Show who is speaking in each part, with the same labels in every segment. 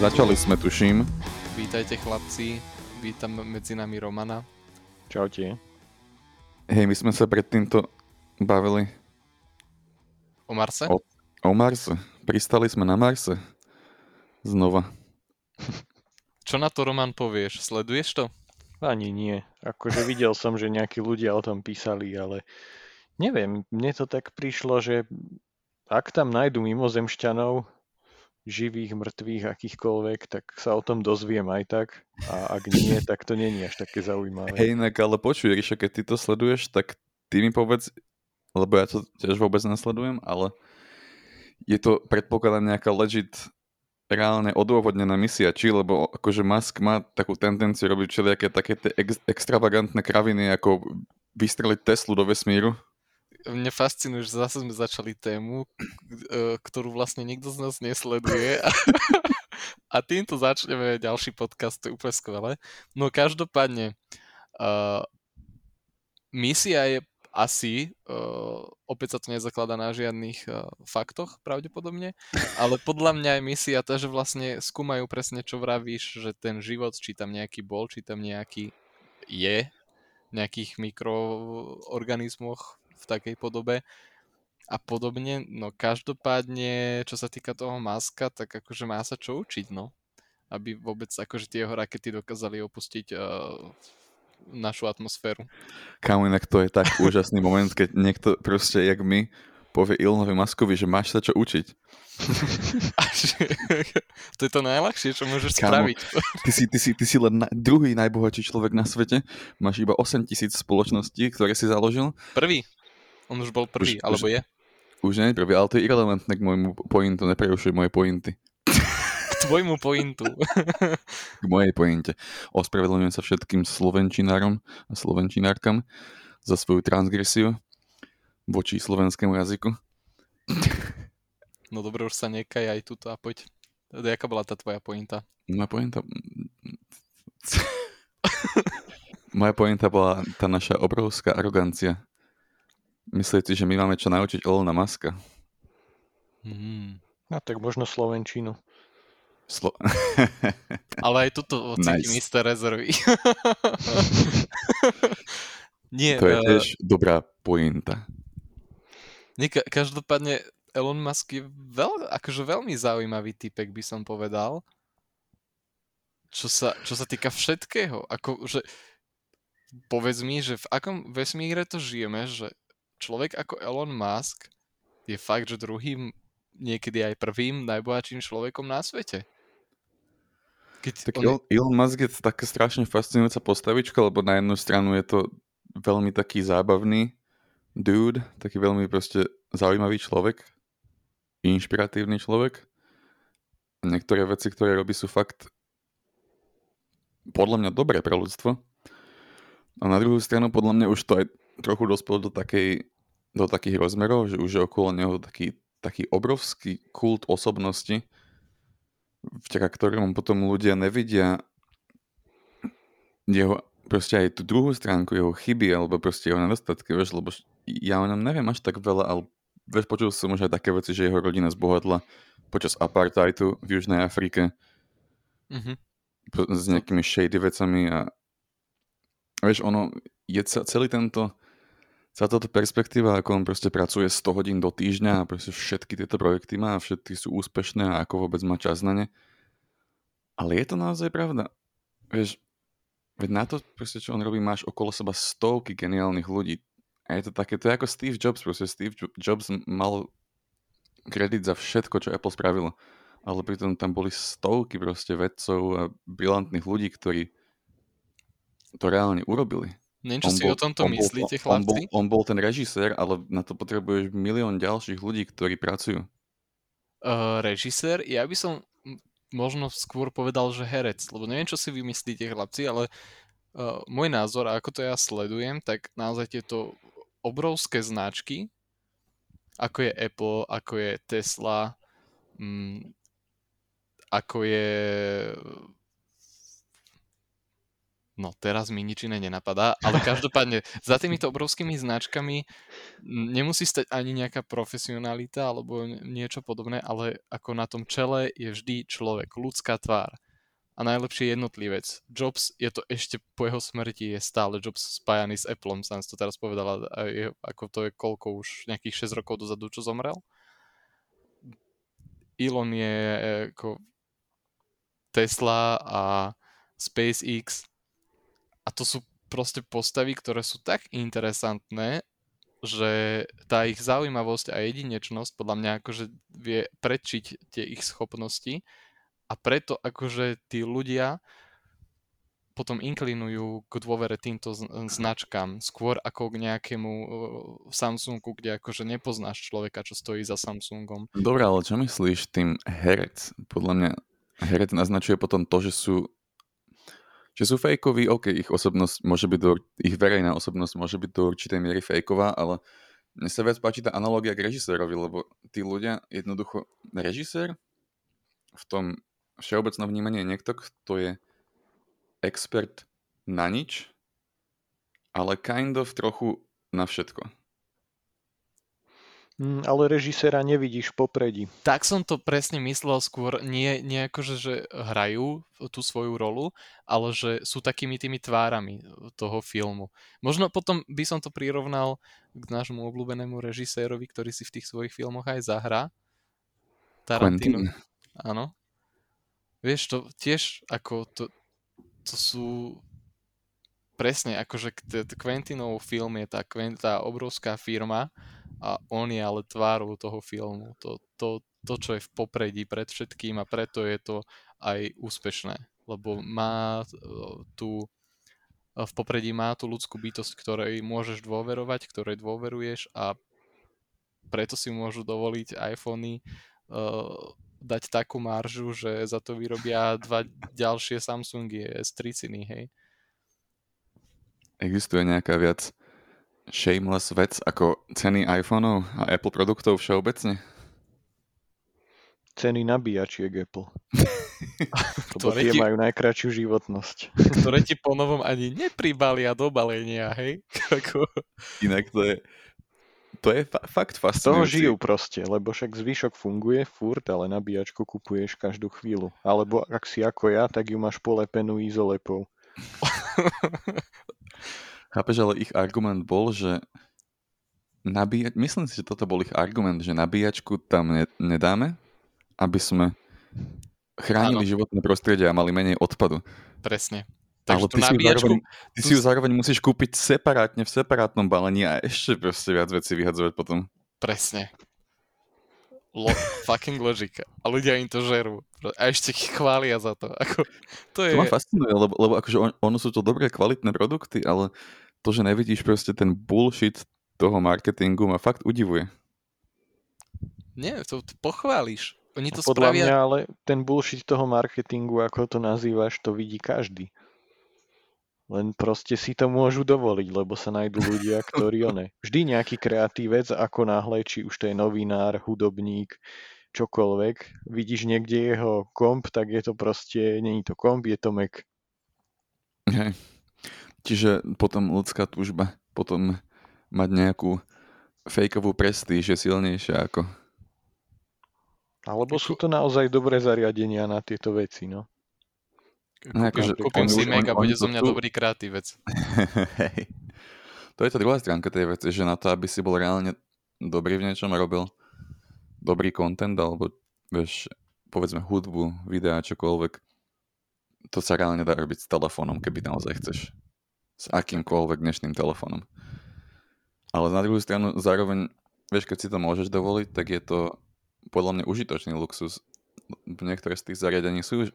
Speaker 1: Začali sme, tuším.
Speaker 2: Vítajte chlapci, vítam medzi nami Romana.
Speaker 3: Čaute.
Speaker 1: Hej, my sme sa pred týmto bavili
Speaker 2: O Marse?
Speaker 1: O- o Marse. Pristali sme na Marse. Znova.
Speaker 2: Čo na to Roman povieš? Sleduješ to?
Speaker 3: Ani nie. Akože videl som, že nejakí ľudia o tom písali, ale neviem, mne to tak prišlo, že ak tam nájdu mimozemšťanov, živých, mŕtvych, akýchkoľvek, tak sa o tom dozviem aj tak. A ak nie, tak to není až také zaujímavé.
Speaker 1: Hej, inak ale počuj, Ríša, keď ty to sleduješ, tak ty mi povedz, lebo ja to tiež vôbec nesledujem, ale je to predpokladám nejaká legit reálne odôvodnená misia, či lebo akože Musk má takú tendenciu robiť všelijaké také tie ex- extravagantné kraviny, ako vystreliť Teslu do vesmíru.
Speaker 2: Mne fascinuje, že zase sme začali tému, e, ktorú vlastne nikto z nás nesleduje. A týmto začneme ďalší podcast, to je úplne skvelé. No každopádne, uh, misia je asi, uh, opäť sa to nezakladá na žiadnych uh, faktoch pravdepodobne, ale podľa mňa je misia tá, že vlastne skúmajú presne, čo vravíš, že ten život, či tam nejaký bol, či tam nejaký je, nejakých mikroorganizmoch v takej podobe a podobne. No každopádne, čo sa týka toho Maska, tak akože má sa čo učiť, no. Aby vôbec akože tie jeho rakety dokázali opustiť uh, našu atmosféru.
Speaker 1: Kámo, inak to je tak úžasný moment, keď niekto proste, jak my, povie Ilonovi Maskovi, že máš sa čo učiť.
Speaker 2: To je to najľahšie, čo môžeš
Speaker 1: Kámo.
Speaker 2: spraviť.
Speaker 1: Ty si, ty si, ty si len na, druhý najbohatší človek na svete, máš iba 8 tisíc spoločností, ktoré si založil.
Speaker 2: Prvý. On už bol prvý,
Speaker 1: Už-
Speaker 2: alebo
Speaker 1: už-
Speaker 2: je.
Speaker 1: Už nie je prvý, ale to je irrelevantné k môjmu pointu, neprerušuj moje pointy.
Speaker 2: K tvojmu pointu.
Speaker 1: K mojej pointe. Ospravedlňujem sa všetkým slovenčinárom a slovenčinárkam za svoju transgresiu voči slovenskému jazyku.
Speaker 2: No dobre, už sa nekaj aj tuto a poď. Teda, Jaká bola tá tvoja pointa?
Speaker 1: Moja pointa... Moja pointa bola tá naša obrovská arogancia. Myslíte, že my máme čo naučiť Elona Muska?
Speaker 2: Hmm.
Speaker 3: No tak možno Slovenčinu.
Speaker 1: Slo...
Speaker 2: Ale aj tuto cítim
Speaker 1: Nice.
Speaker 2: isté rezervy. Nie,
Speaker 1: to je
Speaker 2: eh,
Speaker 1: tiež dobrá pointa.
Speaker 2: nie, ka- každopádne Elon Musk je veľ, akože veľmi zaujímavý typek, by som povedal. Čo sa, čo sa týka všetkého. Ako, že, povedz mi, že v akom vesmíre to žijeme, že človek ako Elon Musk je fakt, že druhým, niekedy aj prvým najbohatším človekom na svete. Keď
Speaker 1: Tak
Speaker 2: on,
Speaker 1: El- Elon Musk je taká strašne fascinujúca postavička, lebo na jednu stranu je to veľmi taký zábavný dude, taký veľmi proste zaujímavý človek, inšpiratívny človek. Niektoré veci, ktoré robí, sú fakt podľa mňa dobré pre ľudstvo. A na druhú stranu podľa mňa už to aj trochu dospelo do, takej, do takých rozmerov, že už je okolo neho taký, taký obrovský kult osobnosti, vďaka ktorému potom ľudia nevidia jeho, proste aj tú druhú stránku, jeho chyby, alebo proste jeho nedostatky, vieš, lebo ja o ňom neviem až tak veľa, ale vieš, počul som už aj také veci, že jeho rodina zbohatla počas apartheidu v Južnej Afrike
Speaker 2: Mhm.
Speaker 1: po- s nejakými shady vecami a vieš, ono je ce- celý tento celá táto perspektíva, ako on proste pracuje 100 hodín do týždňa a proste všetky tieto projekty má a všetky sú úspešné a ako vôbec má čas na ne. Ale je to naozaj pravda. Vieš, veď na to proste, čo on robí, máš okolo seba stovky geniálnych ľudí. A je to také, to je ako Steve Jobs, proste Steve Jo- Jobs mal kredit za všetko, čo Apple spravilo. Ale pritom tam boli stovky proste vedcov a brilantných ľudí, ktorí to reálne urobili.
Speaker 2: Neviem, čo si o tomto
Speaker 1: on bol-
Speaker 2: myslíte,
Speaker 1: on bol,
Speaker 2: chlapci?
Speaker 1: on bol ten režisér, ale na to potrebuješ milión ďalších ľudí, ktorí pracujú.
Speaker 2: Uh, režisér, ja by som možno skôr povedal, že herec, lebo neviem, čo si vymyslíte, chlapci, ale uh, môj názor, a ako to ja sledujem, tak naozaj tieto obrovské značky, ako je Apple, ako je Tesla, mm, ako je No teraz mi nič iné nenapadá, ale každopádne za týmito obrovskými značkami nemusí stať ani nejaká profesionalita alebo niečo podobné, ale ako na tom čele je vždy človek, ľudská tvár a najlepší jednotlivec. Jobs je to ešte po jeho smrti je stále Jobs spájaný s Appleom, som to teraz povedala, je, ako to je koľko už nejakých 6 rokov dozadu, čo zomrel. Elon je ako Tesla a SpaceX a to sú proste postavy, ktoré sú tak interesantné, že tá ich zaujímavosť a jedinečnosť podľa mňa akože vie predčiť tie ich schopnosti a preto akože tí ľudia potom inklinujú k dôvere týmto značkám skôr ako k nejakému Samsungu, kde akože nepoznáš človeka, čo stojí za Samsungom.
Speaker 1: Dobre, ale čo myslíš tým herec? Podľa mňa herec naznačuje potom to, že sú že sú fejkoví, OK, ich osobnosť môže byť do, ich verejná osobnosť môže byť do určitej miery fejková, ale mne sa viac páči tá analogia k režisérovi, lebo tí ľudia, jednoducho, režisér v tom všeobecnom vnímaní je niekto, kto je expert na nič, ale kind of trochu na všetko.
Speaker 3: Mm, ale režisera nevidíš popredí.
Speaker 2: Tak som to presne myslel skôr, nie, nie ako, že, že hrajú tú svoju rolu, ale že sú takými tými tvárami toho filmu. Možno potom by som to prirovnal k nášmu obľúbenému režisérovi, ktorý si v tých svojich filmoch aj zahrá. Tarantino. Quentin. Áno. Vieš, to tiež ako to, to sú presne akože Quentinov film je tá, tá obrovská firma, a on je ale tvárou toho filmu. To, to, to, čo je v popredí pred všetkým a preto je to aj úspešné, lebo má e, tú e, v popredí má tú ľudskú bytosť, ktorej môžeš dôverovať, ktorej dôveruješ a preto si môžu dovoliť iPhony uh, dať takú maržu, že za to vyrobia dva ďalšie Samsungy S3 hej.
Speaker 1: Existuje nejaká viac shameless vec ako ceny iPhoneov a Apple produktov všeobecne?
Speaker 3: Ceny nabíjačiek Apple. Lebo tie ti... majú najkračšiu životnosť.
Speaker 2: Ktoré ti ponovom ani nepribalia do balenia, hej?
Speaker 1: Inak to je, to je fa- fakt fascinujúce.
Speaker 3: toho žijú proste, lebo však zvyšok funguje furt, ale nabíjačku kupuješ každú chvíľu. Alebo ak si ako ja, tak ju máš polepenú izolepou.
Speaker 1: Chápeš, ale ich argument bol, že nabíjať, myslím si, že toto bol ich argument, že nabíjačku tam ne, nedáme, aby sme chránili ano. životné prostredie a mali menej odpadu.
Speaker 2: Presne.
Speaker 1: Takže ale ty, nabíjačku, si zároveň, ty si ju zároveň musíš kúpiť separátne v separátnom balení a ešte proste viac vecí vyhadzovať potom.
Speaker 2: Presne. Lo, fucking logika. A ľudia im to žerú. A ešte ich chvália za to. Ako, to, je...
Speaker 1: to ma fascinuje, lebo, lebo akože on, ono sú to dobré, kvalitné produkty, ale to, že nevidíš proste ten bullshit toho marketingu ma fakt udivuje.
Speaker 2: Nie, to, to pochváliš. Oni to
Speaker 3: Podľa
Speaker 2: spravia...
Speaker 3: mňa ale ten bullshit toho marketingu, ako to nazývaš, to vidí každý. Len proste si to môžu dovoliť, lebo sa nájdú ľudia, ktorí one. Vždy nejaký kreatívec, ako náhle, či už to je novinár, hudobník, čokoľvek, vidíš niekde jeho komp, tak je to proste, není to komp, je to Mac.
Speaker 1: Hej. Čiže potom ľudská túžba, potom mať nejakú fejkovú prestíž je silnejšia ako...
Speaker 3: Alebo sú to naozaj dobré zariadenia na tieto veci, no.
Speaker 2: No, akože, Kúpim si Mac a bude zo mňa tu... dobrý kreatívec.
Speaker 1: hey. To je tá druhá stránka tej veci, že na to, aby si bol reálne dobrý v niečom a robil dobrý content, alebo vieš, povedzme hudbu, videa, čokoľvek, to sa reálne dá robiť s telefónom, keby naozaj chceš. S akýmkoľvek dnešným telefónom. Ale na druhú stranu zároveň, vieš, keď si to môžeš dovoliť, tak je to podľa mňa užitočný luxus. Niektoré z tých zariadení sú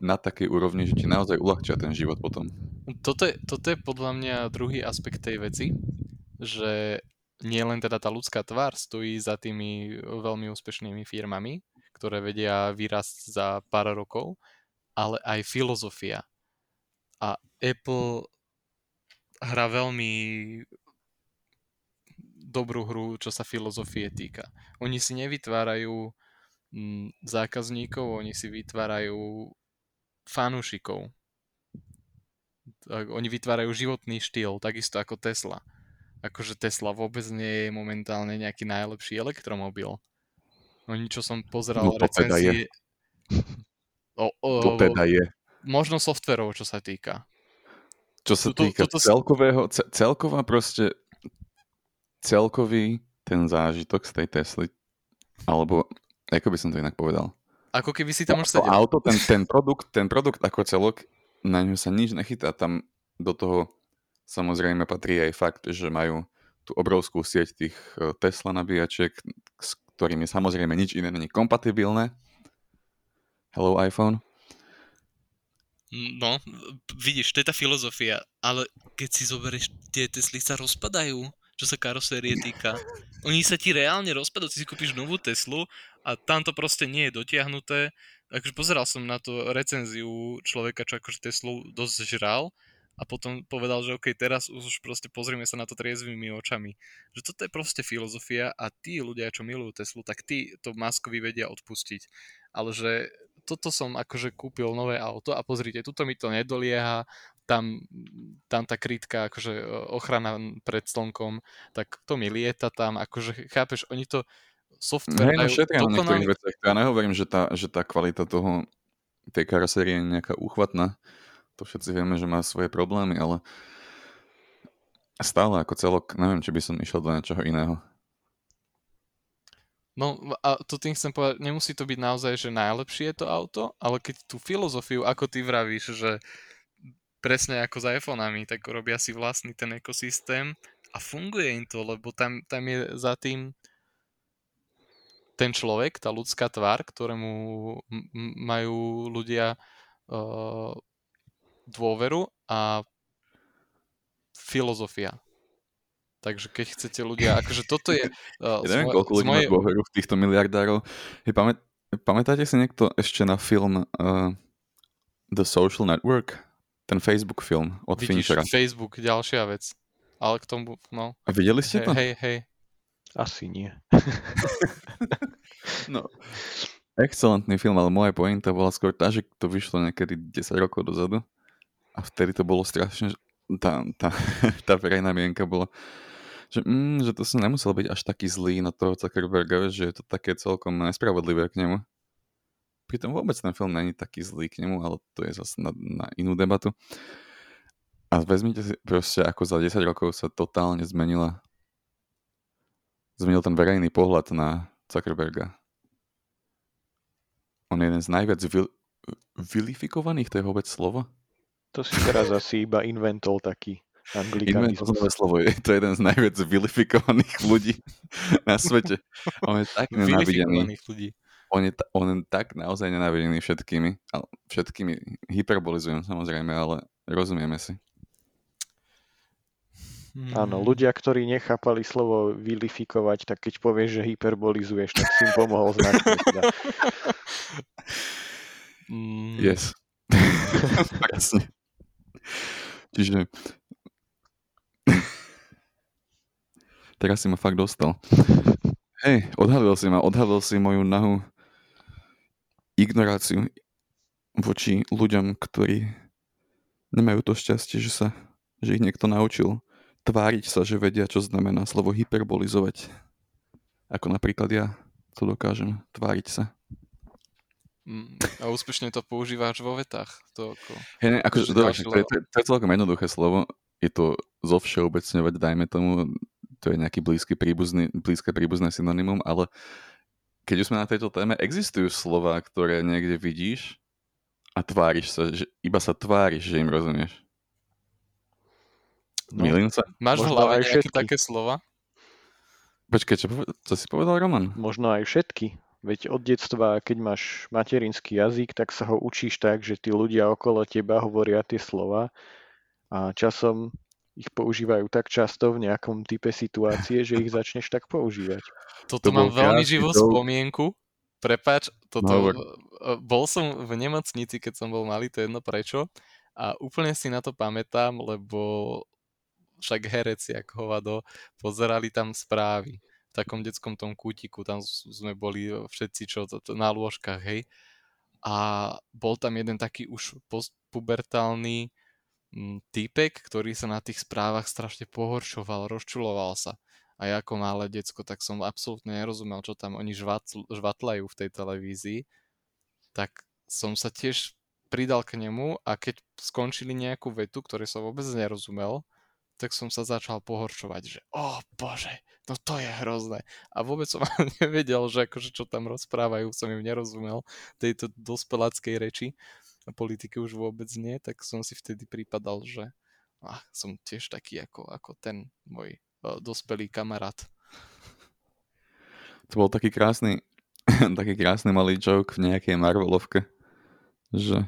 Speaker 1: na takej úrovni, že ti naozaj uľahčia ten život potom.
Speaker 2: Toto je, toto je podľa mňa druhý aspekt tej veci, že nie len teda tá ľudská tvár stojí za tými veľmi úspešnými firmami, ktoré vedia vyrast za pár rokov, ale aj filozofia. A Apple hrá veľmi dobrú hru, čo sa filozofie týka. Oni si nevytvárajú mm, zákazníkov, oni si vytvárajú fanúšikov. Tak oni vytvárajú životný štýl, takisto ako Tesla. Akože Tesla vôbec nie je momentálne nejaký najlepší elektromobil. Oni, čo som pozeral
Speaker 1: No to teda je.
Speaker 2: recenzie... O, o,
Speaker 1: To teda je.
Speaker 2: Možno softverov, čo sa týka.
Speaker 1: Čo sa
Speaker 2: Toto-
Speaker 1: týka
Speaker 2: toto s-
Speaker 1: celkového, ce- celková proste, celkový ten zážitok z tej Tesly, alebo ako by som to inak povedal.
Speaker 2: Ako keby si tam už
Speaker 1: to
Speaker 2: sedel.
Speaker 1: auto, ten, ten, produkt, ten produkt ako celok, na ňu sa nič nechytá. Tam do toho samozrejme patrí aj fakt, že majú tú obrovskú sieť tých eh, Tesla nabíjačiek, s ktorými samozrejme nič iné není kompatibilné. Hello iPhone.
Speaker 2: No, vidíš, to je tá filozofia, ale keď si zoberieš, tie Tesly sa rozpadajú, čo sa karosérie týka. Oni sa ti reálne rozpadajú, ty si kúpiš novú Teslu a tam to proste nie je dotiahnuté. Takže pozeral som na to recenziu človeka, čo akože Teslu dosť žral a potom povedal, že OK, teraz už proste pozrieme sa na to triezvými očami. Že toto je proste filozofia a tí ľudia, čo milujú Teslu, tak tí to Maskovi vedia odpustiť. Ale že toto som akože kúpil nové auto a pozrite, tuto mi to nedolieha, tam, tam tá krytka, akože e, ochrana pred slnkom, tak to mi lieta tam, akože chápeš, oni to software
Speaker 1: Hej, no šetria na niektorých veciach. Ja nehovorím, že tá, že tá kvalita toho, tej karosérie je nejaká úchvatná. To všetci vieme, že má svoje problémy, ale stále ako celok, neviem, či by som išiel do niečoho iného.
Speaker 2: No a to tým chcem povedať, nemusí to byť naozaj, že najlepšie je to auto, ale keď tú filozofiu, ako ty vravíš, že presne ako s iPhoneami, tak robia si vlastný ten ekosystém a funguje im to, lebo tam, tam je za tým ten človek, tá ľudská tvár, ktorému majú ľudia uh, dôveru a filozofia. Takže keď chcete ľudia, akože toto je... Uh,
Speaker 1: Ja neviem, koľko ľudí má dôveru v týchto miliardárov. Hej, pamät, pamätáte si niekto ešte na film uh, The Social Network? Ten Facebook film od
Speaker 2: Vidíš,
Speaker 1: Finchera.
Speaker 2: Facebook, ďalšia vec. Ale k tomu, no,
Speaker 1: A videli ste to?
Speaker 2: hej, hej.
Speaker 3: Asi nie.
Speaker 1: No. Excelentný film, ale moja pointa bola skôr tá, že to vyšlo niekedy 10 rokov dozadu a vtedy to bolo strašne, tá, tá, tá verejná mienka bola, že, mm, že to sa nemusel byť až taký zlý na toho Zuckerberga, že je to také celkom nespravodlivé k nemu. Pritom vôbec ten film není taký zlý k nemu, ale to je zase na, na inú debatu. A vezmite si proste, ako za 10 rokov sa totálne zmenila zmenil ten verejný pohľad na Zuckerberga. On je jeden z najviac vil, vilifikovaných, to je vôbec slovo?
Speaker 3: To si teraz asi iba inventol taký anglikanizmus.
Speaker 1: Slovo, je to jeden z najviac vilifikovaných ľudí na svete. On je tak nenávidený.
Speaker 2: Ľudí.
Speaker 1: On je, ta- on je tak naozaj nenávidený všetkými. Ale všetkými hyperbolizujem samozrejme, ale rozumieme si.
Speaker 3: Áno,
Speaker 2: Mm,
Speaker 3: ľudia, ktorí nechápali slovo vilifikovať, tak keď povieš, že hyperbolizuješ, tak si im pomohol značne. Teda.
Speaker 2: mm,
Speaker 1: Yes. Presne. Čiže... Teraz si ma fakt dostal. Hej, odhalil si ma, odhalil si moju nahú ignoráciu voči ľuďom, ktorí nemajú to šťastie, že sa, že ich niekto naučil tváriť sa, že vedia, čo znamená slovo hyperbolizovať. Ako napríklad ja to dokážem, tváriť sa.
Speaker 2: mm, A úspešne to používáš vo vetách. To ako...
Speaker 1: Hej, ne,
Speaker 2: ďalší
Speaker 1: to, je, to, je, to je celkom jednoduché slovo. Je to zo všeobecňovať, dajme tomu, to je nejaký blízky príbuzný, blízke príbuzné synonymum, ale keď už sme na tejto téme, existujú slova, ktoré niekde vidíš a tváriš sa, že iba sa tváriš, že im rozumieš.
Speaker 3: No.
Speaker 1: Milím sa?
Speaker 2: Máš v
Speaker 3: Možno
Speaker 2: hlave
Speaker 3: aj všetky.
Speaker 2: také slova?
Speaker 1: Počkaj, čo, čo si povedal, Roman?
Speaker 3: Možno aj všetky. Veď od detstva, keď máš materinský jazyk, tak sa ho učíš tak, že tí ľudia okolo teba hovoria tie slova a časom ich používajú tak často v nejakom type situácie, že ich začneš tak používať.
Speaker 2: Toto
Speaker 1: To
Speaker 2: mám veľmi živú
Speaker 1: joke.
Speaker 2: spomienku. Prepač, toto,
Speaker 1: No,
Speaker 2: e, bol som v nemocnici, keď som bol malý, to je jedno prečo. A úplne si na to pamätám, lebo však hereci ako hovado pozerali tam správy v takom detskom tom kútiku, tam sme boli všetci čo na lôžkach, hej. A bol tam jeden taký už postpubertálny mm, týpek, ktorý sa na tých správach strašne pohoršoval, rozčuloval sa. A ja ako malé decko, tak som absolútne nerozumel, čo tam oni žvatl, žvatlajú v tej televízii. Tak som sa tiež pridal k nemu a keď skončili nejakú vetu, ktoré som vôbec nerozumel, tak som sa začal pohoršovať, že o oh, bože, no to je hrozné. A vôbec som nevedel, že akože čo tam rozprávajú, som im nerozumel tejto dospeláckej reči a politiky už vôbec nie, tak som si vtedy pripadal, že ah, som tiež taký ako, ako ten môj uh, dospelý kamarát.
Speaker 1: To bol taký krásny, taký krásny malý joke v nejakej Marvelovke, že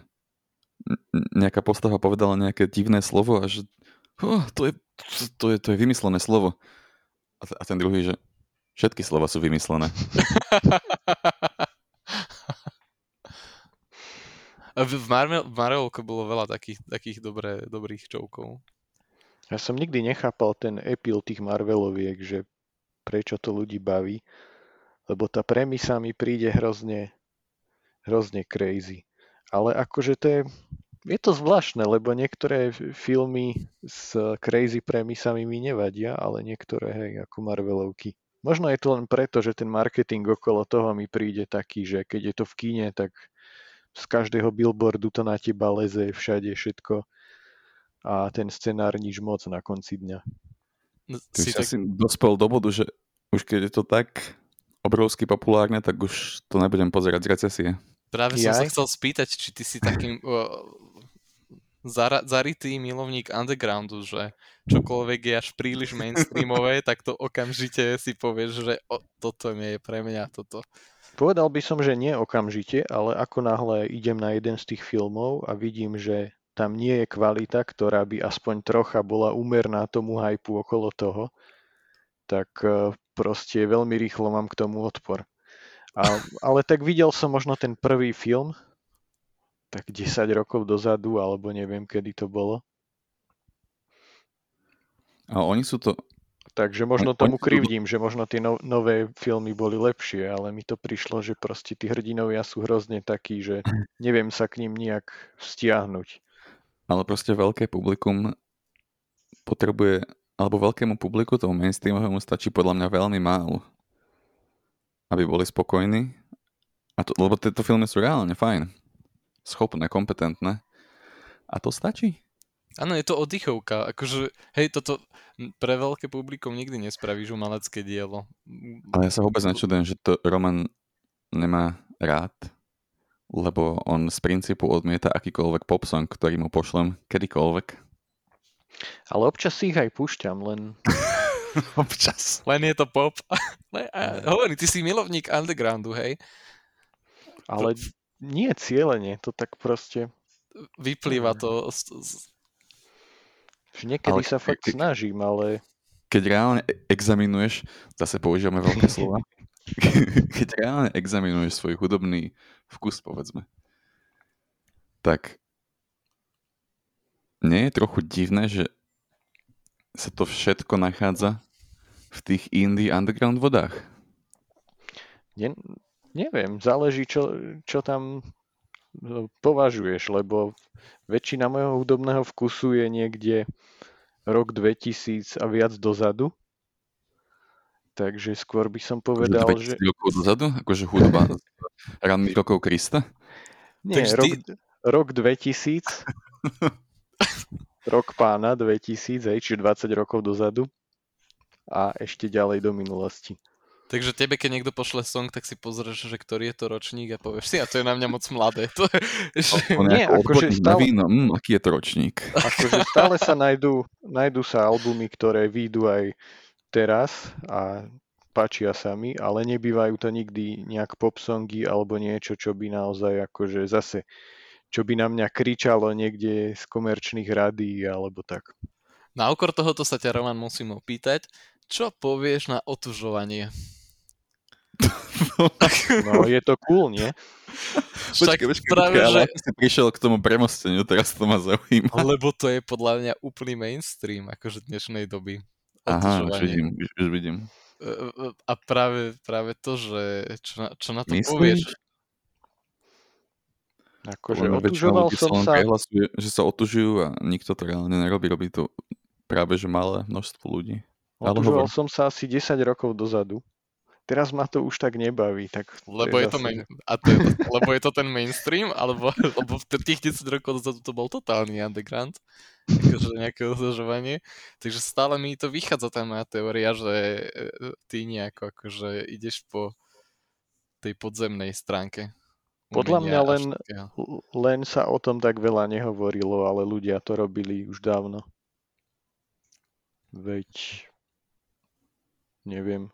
Speaker 1: nejaká postava povedala nejaké divné slovo a že oh, to, je, to, je, to je vymyslené slovo. A, a ten druhý, že všetky slova sú vymyslené.
Speaker 2: v, Marvel, v Marvelke bolo veľa takých, takých dobré, dobrých čoukov.
Speaker 3: Ja som nikdy nechápal ten epil tých Marveloviek, že prečo to ľudí baví, lebo tá premisa mi príde hrozne, hrozne crazy. Ale akože to je, je to zvláštne, lebo niektoré filmy s crazy premisami mi nevadia, ale niektoré, hej, ako Marvelovky. Možno je to len preto, že ten marketing okolo toho mi príde taký, že keď je to v kíne, tak z každého billboardu to na teba leze, všade všetko a ten scenár nič moc na konci dňa.
Speaker 1: No, si tak... asi dospel do bodu, že už keď je to tak obrovsky populárne, tak už to nebudem pozerať z recesie.
Speaker 2: Práve som sa chcel spýtať, či ty si takým zara- zarytý milovník undergroundu, že čokoľvek je až príliš mainstreamové, tak to okamžite si povieš, že o, toto nie je pre mňa, toto.
Speaker 3: Povedal by som, že nie okamžite, ale ako náhle idem na jeden z tých filmov a vidím, že tam nie je kvalita, ktorá by aspoň trocha bola úmerná tomu hypu okolo toho, tak e, proste veľmi rýchlo mám k tomu odpor. A, ale tak videl som možno ten prvý film, tak 10 rokov dozadu, alebo neviem, kedy to bolo.
Speaker 1: A oni sú to...
Speaker 3: Takže možno tomu krivdím, že možno tie no, nové filmy boli lepšie, ale mi to prišlo, že proste tí hrdinovia sú hrozne takí, že neviem sa k ním nejak stiahnuť.
Speaker 1: Ale proste veľké publikum potrebuje, alebo veľkému publiku tomu mainstreamovému stačí podľa mňa veľmi málo, aby boli spokojní. A to, lebo tieto filmy sú reálne fajn schopné, kompetentné. A to stačí.
Speaker 2: Áno, je to oddychovka. Akože, hej, toto pre veľké publikum nikdy nespravíš umelecké dielo.
Speaker 1: Ale ja sa vôbec nečudujem, že to Roman nemá rád, lebo on z princípu odmieta akýkoľvek pop song, ktorý mu pošlem kedykoľvek.
Speaker 3: Ale občas si ich aj púšťam, len...
Speaker 1: občas.
Speaker 2: Len je to pop. Hovorí, ty si milovník undergroundu, hej?
Speaker 3: Ale nie cieľenie, to tak proste...
Speaker 2: Vyplýva to z...
Speaker 3: Niekedy ale sa fakt ke, snažím, ale...
Speaker 1: Keď reálne e- examinuješ, zase používame veľké slova, keď reálne examinuješ svoj hudobný vkus, povedzme, tak nie je trochu divné, že sa to všetko nachádza v tých indie underground vodách?
Speaker 3: Nie, Neviem, záleží, čo, čo tam no, považuješ, lebo väčšina môjho hudobného vkusu je niekde rok 2000 a viac dozadu. Takže skôr by som povedal, že...
Speaker 1: rokov dozadu? Akože hudba ranných rokov Krista?
Speaker 3: Nie, Takže rok, ty... rok 2000. rok pána 2000, hej, čiže 20 rokov dozadu. A ešte ďalej do minulosti.
Speaker 2: Takže tebe, keď niekto pošle song, tak si pozrieš, že ktorý je to ročník a povieš si, a to je na mňa moc mladé. To je,
Speaker 1: že... Nie, akože stále... Víno. Mm, aký je to ročník?
Speaker 3: Akože stále sa najdú, najdú sa albumy, ktoré výjdu aj teraz a páčia sa mi, ale nebývajú to nikdy nejak pop songy alebo niečo, čo by naozaj akože zase čo by na mňa kričalo niekde z komerčných radí alebo tak.
Speaker 2: Na okor tohoto sa ťa Roman musím opýtať, čo povieš na otužovanie?
Speaker 3: No je to cool, nie?
Speaker 1: Počkej, počkej, práve, ale že... si prišiel k tomu premosteniu, teraz to ma zaujíma.
Speaker 2: Lebo to je podľa mňa úplný mainstream, akože dnešnej doby.
Speaker 1: Aha, už vidím, už, už vidím.
Speaker 2: E, e, a práve, práve to, že čo na, čo na to Myslíš? povieš?
Speaker 3: Akože otužoval som sa,
Speaker 1: prehlasuje, že sa otužujú a nikto to reálne nerobí. Robí to práve že malé množstvo ľudí.
Speaker 3: Otužoval som sa asi 10 rokov dozadu. Teraz ma to už tak nebaví, tak
Speaker 2: Lebo je to, main, a to je to, lebo je to ten mainstream, alebo lebo v tých 10 rokov dozadu to bol totálny underground, akože nejaké ozažovanie. Takže stále mi to vychádza tá moja teória, že e, ty nejako akože ideš po tej podzemnej stránke.
Speaker 3: Podľa mňa len, len sa o tom tak veľa nehovorilo, ale ľudia to robili už dávno. Veď, neviem,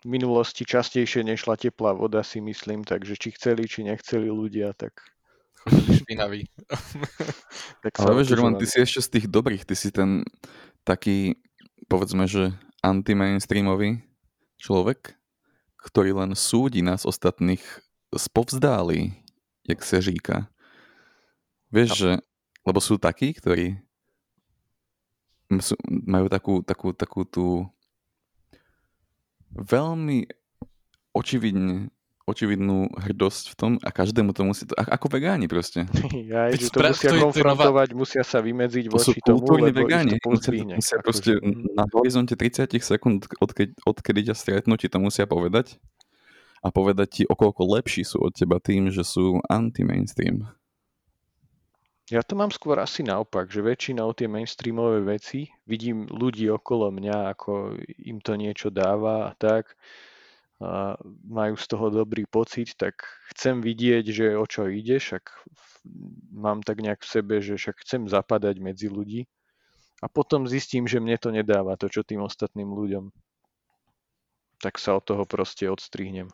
Speaker 3: v minulosti častejšie nešla teplá voda, si myslím, takže či chceli, či nechceli ľudia, tak,
Speaker 2: Chodili špinaví.
Speaker 3: tak
Speaker 1: Ale vieš, Roman, ty si ešte z tých dobrých, ty si ten taký, povedzme, že anti-mainstreamový človek, ktorý len súdi nás ostatných spovzdáli, jak sa říká. Vieš, že, lebo sú takí, ktorí majú takú, takú, takú tú veľmi očividne očividnú hrdosť v tom a každému to musí, to, ako vegáni proste.
Speaker 2: Veď
Speaker 3: že to
Speaker 2: spra-
Speaker 3: musia
Speaker 2: je nová-
Speaker 3: konfrontovať, musia sa vymedziť
Speaker 1: To sú
Speaker 3: voči tomu, lebo
Speaker 1: vegáni.
Speaker 3: ich to pozdvihne.
Speaker 1: musia proste na horizonte 30 sekúnd, odkedy, odkedy ťa stretnú, ti to musia povedať a povedať ti, okoľko lepší sú od teba tým, že sú anti-mainstream.
Speaker 3: Ja to mám skôr asi naopak, že väčšinou tie mainstreamové veci vidím ľudí okolo mňa, ako im to niečo dáva a tak, a majú z toho dobrý pocit, tak chcem vidieť, že o čo ide, však mám tak nejak v sebe, že však chcem zapadať medzi ľudí a potom zistím, že mne to nedáva to, čo tým ostatným ľuďom. Tak sa od toho proste odstrihnem.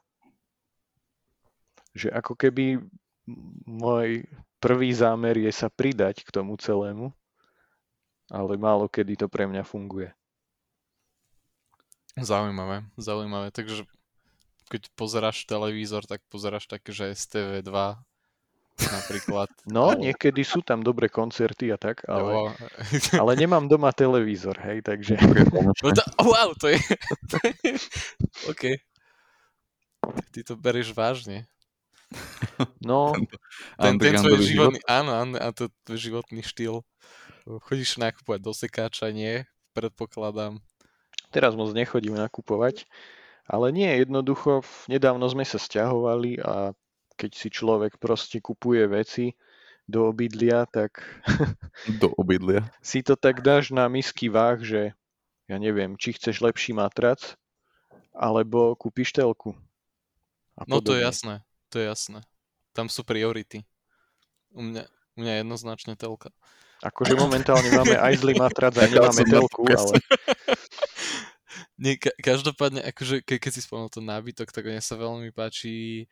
Speaker 3: Že ako keby môj prvý zámer je sa pridať k tomu celému, ale málo kedy to pre mňa funguje.
Speaker 2: Zaujímavé, zaujímavé. Takže keď pozeráš televízor, tak pozeráš také, že STV2 napríklad.
Speaker 3: No,
Speaker 2: Alebo-
Speaker 3: niekedy sú tam dobré koncerty a tak, ale, ale nemám doma televízor, hej, takže
Speaker 2: No to, wow, to je... OK. Ty to berieš vážne.
Speaker 3: No,
Speaker 2: Ten, ten tvoj
Speaker 1: Undergroundový život.
Speaker 2: životný, áno, áno, a to tvoj životný štýl. Chodíš nakupovať do sekáča, nie? Predpokladám.
Speaker 3: teraz moc nechodím nakupovať, ale nie, jednoducho, nedávno sme sa stiahovali a keď si človek proste kupuje veci do obydlia, tak
Speaker 1: Do obydlia.
Speaker 3: si to tak dáš na misky váh, že ja neviem, či chceš lepší matrac, alebo kúpiš telku. A
Speaker 2: No to je jasné, to je jasné. Tam sú priority. U mňa, u mňa jednoznačne telka.
Speaker 3: Akože momentálne máme aj zlý matrac, aj nemáme telku, ale
Speaker 2: Nie, ka- každopádne, akože ke, keď si spomenul ten nábytok, tak mne sa veľmi páči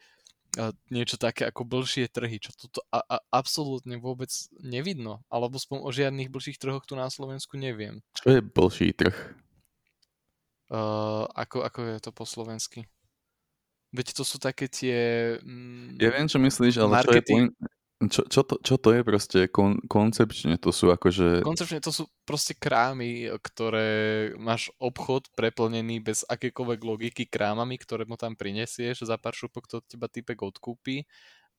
Speaker 2: a niečo také ako blžšie trhy, čo toto a, a, absolútne vôbec nevidno, alebo spom o žiadnych blžších trhoch tu na Slovensku neviem.
Speaker 1: Čo je blší trh?
Speaker 2: Uh, ako, ako je to po slovensky? Veď to sú také tie... Mm,
Speaker 1: Ja viem, čo myslíš, ale čo, je point, čo, čo, to, čo to je proste kon, koncepčne? To sú akože...
Speaker 2: Koncepčne to sú proste krámy, ktoré máš obchod preplnený bez akékoľvek logiky krámami, ktoré mu tam prinesieš, za pár šupok to teba typek odkúpi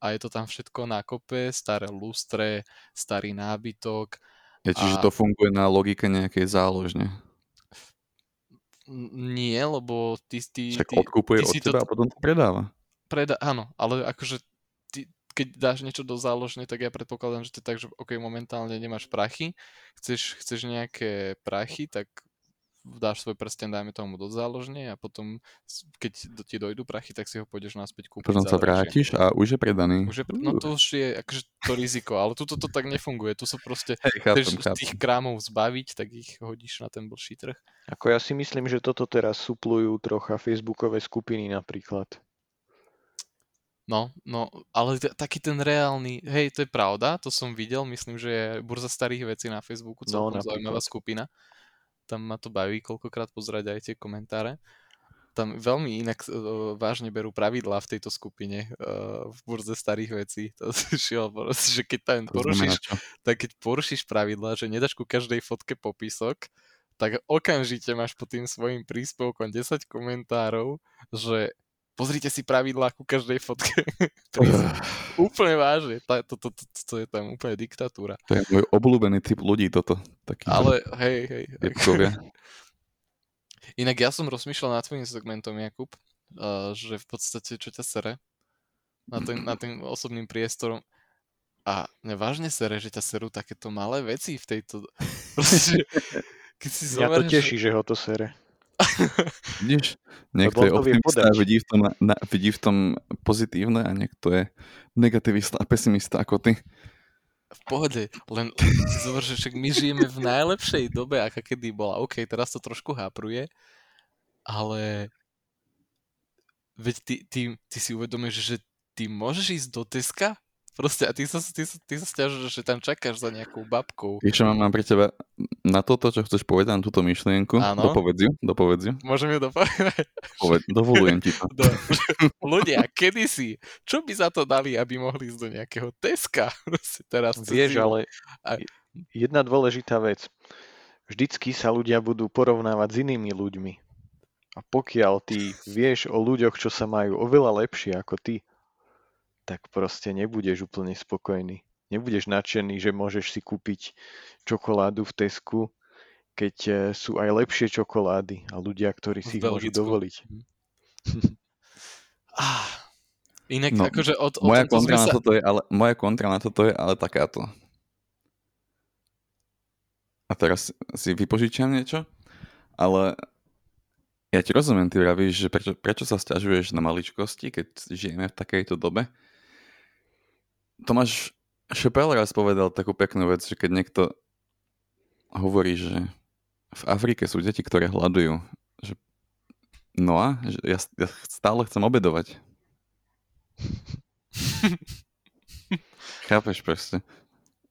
Speaker 2: a je to tam všetko na kope, staré lustre, starý nábytok.
Speaker 1: Ja, čiže
Speaker 2: a-
Speaker 1: to funguje na logike nejakej záložne.
Speaker 2: Nie, lebo ty, ty,
Speaker 1: Však
Speaker 2: ty
Speaker 1: odkupuje
Speaker 2: ty
Speaker 1: od
Speaker 2: si to-
Speaker 1: teba a potom to predáva.
Speaker 2: preda- áno, ale akože ty, keď dáš niečo do záložne, tak ja predpokladám, že to je tak, že ok, momentálne nemáš prachy, chceš, chceš nejaké prachy, tak dáš svoj prsten, dajme tomu do záložne a potom, keď do, ti dojdu prachy, tak si ho pôjdeš naspäť kúpiť
Speaker 1: Potom sa vrátiš a už je predaný.
Speaker 2: Už je, no to už je akože to riziko, ale tuto to tak nefunguje. Tu sa proste,
Speaker 1: Hej, chápem,
Speaker 2: chceš
Speaker 1: chápem.
Speaker 2: tých krámov zbaviť, tak ich hodíš na ten blžší trh.
Speaker 3: ako ja si myslím, že toto teraz suplujú trocha facebookové skupiny napríklad.
Speaker 2: No, no, ale t- taký ten reálny, hej, to je pravda, to som videl, myslím, že je burza starých vecí na Facebooku,
Speaker 3: No,
Speaker 2: celkom zaujímavá
Speaker 3: napríklad.
Speaker 2: skupina. Tam ma to baví koľkokrát pozerať aj tie komentáre. Tam veľmi inak uh, vážne berú pravidlá v tejto skupine uh, v burze starých vecí. To šiel, že keď tam porušíš, tak keď porušíš pravidlá, že nedáš ku každej fotke popisok, tak okamžite máš pod tým svojim príspevkom 10 komentárov, že pozrite si pravidlá ku každej fotke. Úplne vážne. To, to, to, to, to je tam úplne diktatúra.
Speaker 1: To je môj obľúbený typ ľudí toto. Taký
Speaker 2: Ale hej, hej.
Speaker 1: typkovia.
Speaker 2: Inak ja som rozmýšľal nad tvojim segmentom, Jakub, uh, že v podstate čo ťa sere na ten, na ten osobným priestorom a nevážne sere, že ťa serú takéto malé veci v tejto... Proste, keď si
Speaker 3: Ja to teší, že ho to sere.
Speaker 1: Vidíš, niekto je optimista a vidí v, tom, na, vidí v tom pozitívne a niekto je negativista a pesimista ako ty.
Speaker 2: V pohode, len si že však my žijeme v najlepšej dobe, aká kedy bola. OK, teraz to trošku hápruje, ale veď ty, ty, ty si uvedomíš, že ty môžeš ísť do Teska proste a ty sa, ty, sa- ty sa stiažuješ, že tam čakáš za nejakou babkou.
Speaker 1: Vieš, čo mám, mám pre teba na toto, čo chceš povedať, na túto myšlienku,
Speaker 2: Áno.
Speaker 1: dopovedz ju, dopovedz ju,
Speaker 2: Môžem ju dopovedať?
Speaker 1: Poved, dovolujem ti to.
Speaker 2: Do, ľudia, kedysi, čo by za to dali, aby mohli ísť do nejakého Teska? Proste teraz
Speaker 3: Vieš, ale
Speaker 2: A-
Speaker 3: jedna dôležitá vec. Vždycky sa ľudia budú porovnávať s inými ľuďmi. A pokiaľ ty vieš o ľuďoch, čo sa majú oveľa lepšie ako ty, tak proste nebudeš úplne spokojný. Nebudeš nadšený, že môžeš si kúpiť čokoládu v Tesku, keď eh, sú aj lepšie čokolády a ľudia, ktorí si ich môžu dovoliť.
Speaker 2: Ah, inak
Speaker 1: No,
Speaker 2: akože od, o
Speaker 1: Moja kontra, na
Speaker 2: sa...
Speaker 1: toto je ale, moja kontra na toto je ale takáto. A teraz si vypožičiam niečo, ale ja ti rozumiem, ty vravíš, že prečo, prečo sa stiažuješ na maličkosti, keď žijeme v takejto dobe. Tomáš Šepel raz povedal takú peknú vec, že keď niekto hovorí, že v Afrike sú deti, ktoré hľadujú, že no a že ja, ja stále chcem obedovať. Chápeš proste.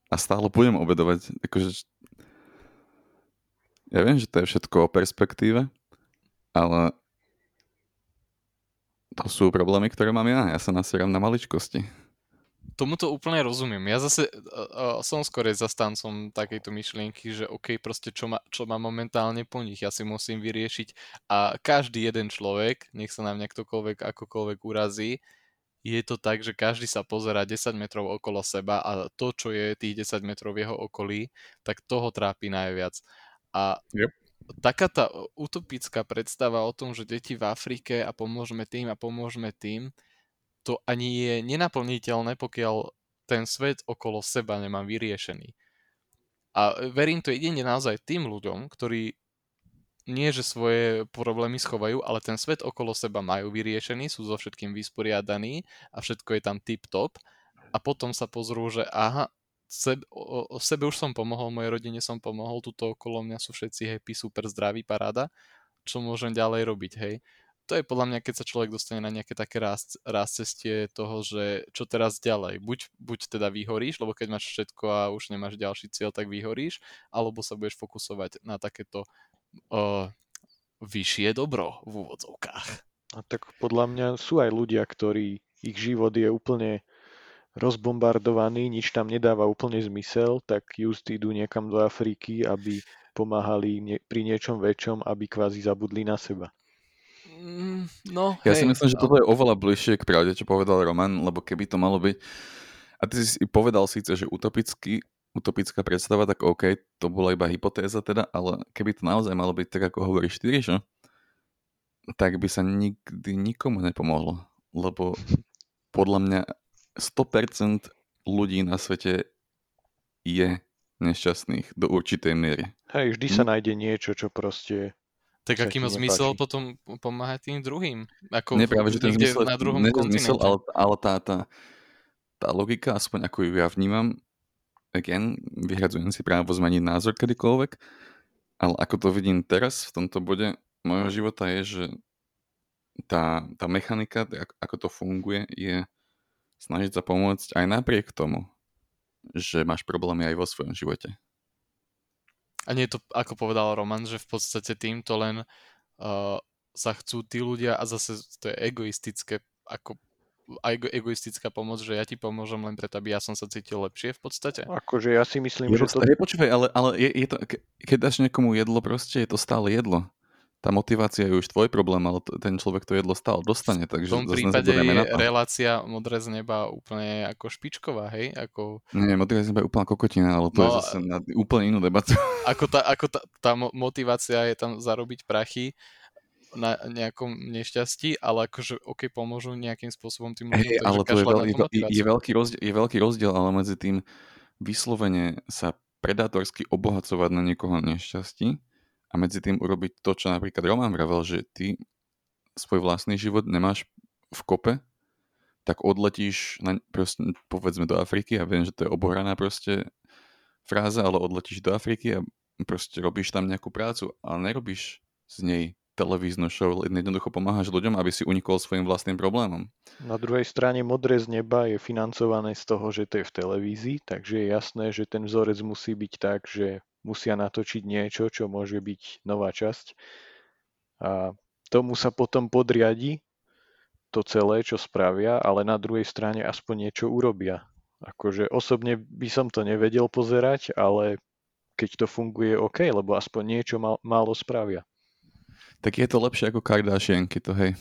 Speaker 1: A stále budem obedovať. Akože, ja viem, že to je všetko o perspektíve, ale to sú problémy, ktoré mám ja. Ja sa nasieram na maličkosti.
Speaker 2: Tomuto úplne rozumiem. Ja zase uh, uh, som skorej zastancom takejto myšlienky, že OK, proste čo má, čo má momentálne po nich, ja si musím vyriešiť a každý jeden človek, nech sa nám mňa ktokoľvek akokoľvek urazí, je to tak, že každý sa pozera 10 metrov okolo seba a to, čo je tých 10 metrov v jeho okolí, tak toho trápi najviac. A
Speaker 1: Yep.
Speaker 2: taká tá utopická predstava o tom, že deti v Afrike a pomôžeme tým a pomôžeme tým, to ani je nenaplniteľné, pokiaľ ten svet okolo seba nemám vyriešený. A verím to jedine naozaj tým ľuďom, ktorí nie, že svoje problémy schovajú, ale ten svet okolo seba majú vyriešený, sú so všetkým vysporiadaní a všetko je tam tip-top a potom sa pozrú, že aha, sebe, o, o sebe už som pomohol, mojej rodine som pomohol, tuto okolo mňa sú všetci happy, super zdraví, paráda, čo môžem ďalej robiť, hej. To je podľa mňa, keď sa človek dostane na nejaké také ráz cestie toho, že čo teraz ďalej. Buď, buď teda vyhoríš, lebo keď máš všetko a už nemáš ďalší cieľ, tak vyhoríš, alebo sa budeš fokusovať na takéto uh, vyššie dobro v úvodzovkách.
Speaker 3: A tak podľa mňa sú aj ľudia, ktorí ich život je úplne rozbombardovaný, nič tam nedáva úplne zmysel, tak just idú niekam do Afriky, aby pomáhali pri niečom väčšom, aby kvázi zabudli na seba.
Speaker 2: Mm, no,
Speaker 1: Ja
Speaker 2: hej,
Speaker 1: si myslím, že
Speaker 2: no.
Speaker 1: toto je oveľa bližšie k pravde, čo povedal Roman, lebo keby to malo byť... A ty si povedal síce, že utopický, utopická predstava, tak OK, to bola iba hypotéza teda, ale keby to naozaj malo byť tak, ako hovoríš ty, že? tak by sa nikdy nikomu nepomohlo. Lebo podľa mňa 100% ľudí na svete je nešťastných do určitej miery.
Speaker 3: Hej, vždy sa nájde niečo, čo proste...
Speaker 2: Tak aký má zmysel
Speaker 3: nepáči.
Speaker 2: potom pomáhať tým druhým? Ako
Speaker 1: Nie práve, že ten zmysel,
Speaker 2: na druhom
Speaker 1: že
Speaker 2: kontinente.
Speaker 1: zmysel ale, ale tá, tá, tá logika, aspoň ako ju ja vnímam, again, vyhradzujem si právo zmeniť názor kedykoľvek, ale ako to vidím teraz v tomto bode môjho života je, že tá, tá mechanika, ako to funguje, je snažiť sa pomôcť aj napriek tomu, že máš problémy aj vo svojom živote.
Speaker 2: A nie je to, ako povedal Roman, že v podstate týmto len uh, sa chcú tí ľudia a zase to je egoistické, ako aj ego- egoistická pomoc, že ja ti pomôžem len preto, aby ja som sa cítil lepšie v podstate.
Speaker 3: Akože ja si myslím,
Speaker 1: Je
Speaker 3: že
Speaker 1: to,
Speaker 3: to...
Speaker 1: hej, počúvaj, ale, ale je, je to, ke- keď dáš niekomu jedlo, proste je to stále jedlo. Tá motivácia je už tvoj problém, ale ten človek to jedlo stále dostane, takže
Speaker 2: v tom prípade je relácia modré z neba úplne ako špičková, hej? Ako,
Speaker 1: Nie, motivácia je úplná kokotina, ale to je
Speaker 2: No,
Speaker 1: zase na úplne inú debatu.
Speaker 2: ako, tá, ako tá, tá mo- motivácia je tam zarobiť prachy na nejakom nešťastí, ale akože OK, pomôžu nejakým spôsobom tým ľuďom, takže
Speaker 1: ale to je, veľ, je, je, veľký rozdiel, je veľký rozdiel, ale medzi tým vyslovene sa predátorsky obohacovať na niekoho nešťastí a medzi tým urobiť to, čo napríklad Roman vravel, že ty svoj vlastný život nemáš v kope, tak odletíš na, proste, povedzme do Afriky a viem, že to je obohraná proste fráza, ale odletíš do Afriky a proste robíš tam nejakú prácu, ale nerobíš z nej televíznu show, jednoducho pomáhaš ľuďom, aby si unikol svojim vlastným problémom.
Speaker 3: Na druhej strane Modré z neba je financované z toho, že to je v televízii, takže je jasné, že ten vzorec musí byť tak, že musia natočiť niečo, čo môže byť nová časť. A tomu sa potom podriadi to celé, čo spravia, ale na druhej strane aspoň niečo urobia. Akože osobne by som to nevedel pozerať, ale keď to funguje OK, lebo aspoň niečo mal, málo spravia.
Speaker 1: Tak je to lepšie ako Kardashianky, to hej.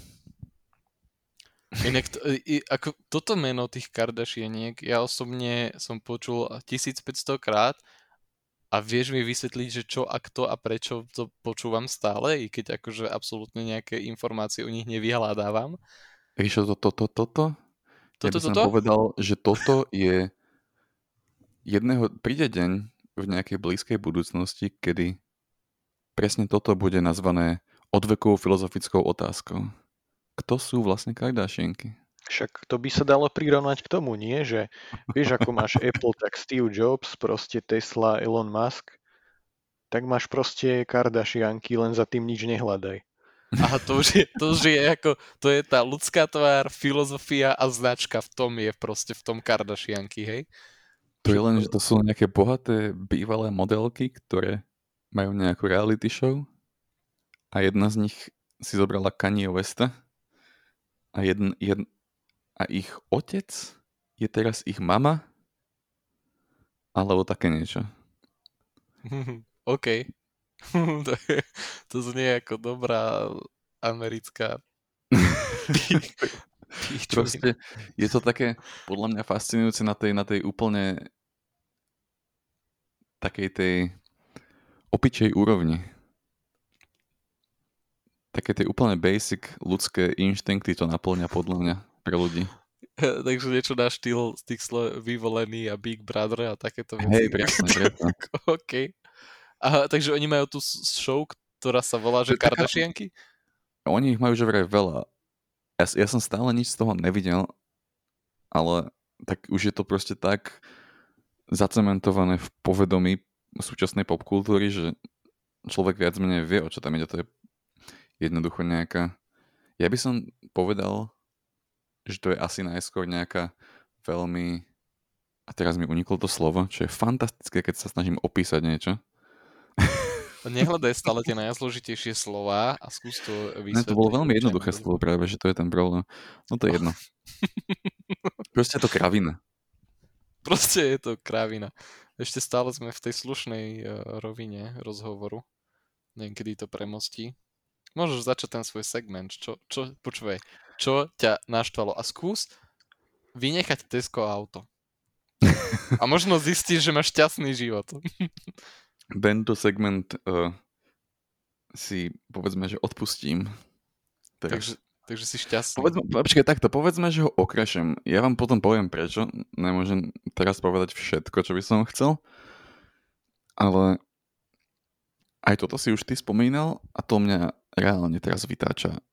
Speaker 2: Inak to, i, ako toto meno tých Kardashianiek, ja osobne som počul 1500 krát a vieš mi vysvetliť, že čo a kto a prečo to počúvam stále, i keď akože absolútne nejaké informácie o nich nevyhľadávam.
Speaker 1: Ríšo, toto, toto, toto? Ja
Speaker 2: Toto,
Speaker 1: by som
Speaker 2: toto?
Speaker 1: povedal, že toto je jedného, príde deň v nejakej blízkej budúcnosti, kedy presne toto bude nazvané odvekovou filozofickou otázkou. Kto sú vlastne Kardashianky?
Speaker 3: Však to by sa dalo prirovnať k tomu, nie? Že vieš, ako máš Apple, tak Steve Jobs, proste Tesla, Elon Musk, tak máš proste Kardashianky, len za tým nič nehľadaj.
Speaker 2: A to už, je, to už je ako, to je tá ľudská tvár, filozofia a značka v tom je proste v tom Kardashianky, hej?
Speaker 1: To je len, že to sú nejaké bohaté bývalé modelky, ktoré majú nejakú reality show a jedna z nich si zobrala Kanye Westa a, jedn, jedn, a ich otec je teraz ich mama alebo také niečo.
Speaker 2: OK. to, je, to znie ako dobrá americká.
Speaker 1: Proste je to také podľa mňa fascinujúce na tej, na tej úplne takej tej opičej úrovni. Také tej úplne basic ľudské inštinkty to naplňa podľa mňa pre ľudí.
Speaker 2: Takže niečo na štýl z tých slov vyvolený a Big Brother a takéto veci.
Speaker 1: Hej, presne, presne.
Speaker 2: OK. Aha, takže oni majú tú show, ktorá sa volá, že Kardashianky?
Speaker 1: Oni ich majú že vraj veľa. Ja, ja som stále nič z toho nevidel, ale tak už je to proste tak zacementované v povedomí súčasnej popkultúry, že človek viac menej vie, o čo tam ide. To je jednoducho nejaká... Ja by som povedal, že to je asi najskôr nejaká veľmi... A teraz mi uniklo to slovo, čo je fantastické, keď sa snažím opísať niečo.
Speaker 2: Nehľadaj stále tie najzložitejšie slova a skús to
Speaker 1: Ne,
Speaker 2: vysvetliť.
Speaker 1: to bolo veľmi jednoduché slovo práve, že to je ten problém. No to je jedno. Proste je to kravina.
Speaker 2: Proste je to krávina. Ešte stále sme v tej slušnej uh, rovine rozhovoru. Neviem, kedy to premostí. Môžeš začať ten svoj segment. Čo, čo, počúvaj, čo ťa naštvalo? A skús vynechať Tesco auto. A možno zistíš, že máš šťastný život.
Speaker 1: Tento segment uh, si povedzme, že odpustím. Teraz.
Speaker 2: takže, takže si šťastný.
Speaker 1: Povedzme, počkaj, takto, povedzme, že ho okrašem. Ja vám potom poviem prečo. Nemôžem teraz povedať všetko, čo by som chcel. Ale aj toto si už ty spomínal a to mňa reálne teraz vytáča.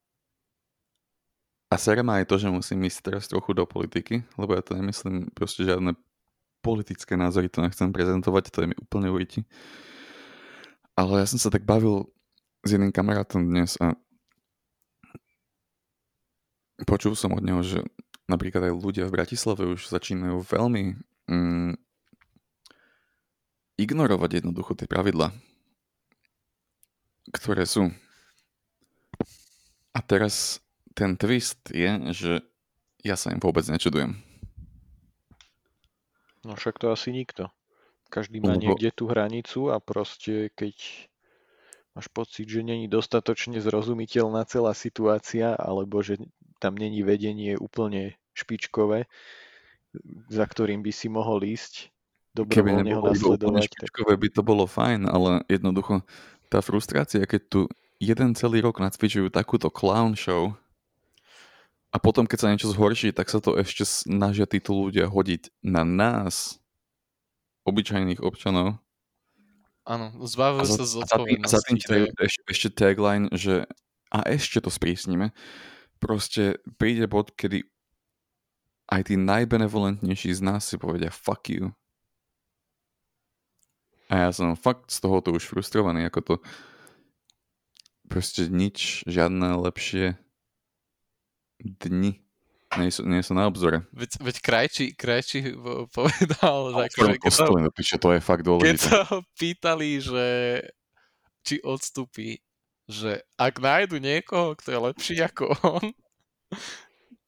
Speaker 1: A sere ma aj to, že musím ísť teraz trochu do politiky, lebo ja to nemyslím proste žiadne politické názory, to nechcem prezentovať, to je mi úplne ujiti. Ale ja som sa tak bavil s jedným kamarátom dnes a počul som od neho, že napríklad aj ľudia v Bratislave už začínajú veľmi mm, ignorovať jednoducho tie pravidla, ktoré sú. A teraz ten twist je, že ja sa im vôbec nečudujem.
Speaker 3: No však to asi nikto. Každý má
Speaker 1: Lebo-
Speaker 3: niekde tú hranicu a proste keď máš pocit, že není dostatočne zrozumiteľná celá situácia, alebo že tam není vedenie úplne špičkové, za ktorým by si mohol ísť
Speaker 1: Keby nebolo úplne špičkové, by to bolo fajn, ale jednoducho tá frustrácia, keď tu jeden celý rok nacvičujú takúto clown show a potom, keď sa niečo zhorší, tak sa to ešte snažia títo ľudia hodiť na nás, obyčajných občanov.
Speaker 2: Áno, zbavujú sa z
Speaker 1: a za tým,
Speaker 2: odpovednosti.
Speaker 1: dajú ešte, ešte tagline, že a ešte to sprísnime. Proste príde bod, kedy aj tí najbenevolentnejší z nás si povedia fuck you. A ja som fakt z tohoto už frustrovaný, ako to proste nič, žiadne lepšie dni nie sú, nie sú na obzore.
Speaker 2: Veď, veď Krajči v- povedal, že akože, keď, sa,
Speaker 1: no to je fakt
Speaker 2: keď
Speaker 1: dôležité.
Speaker 2: sa ho pýtali, že či odstúpi, že ak nájdu niekoho, kto je lepší ako on,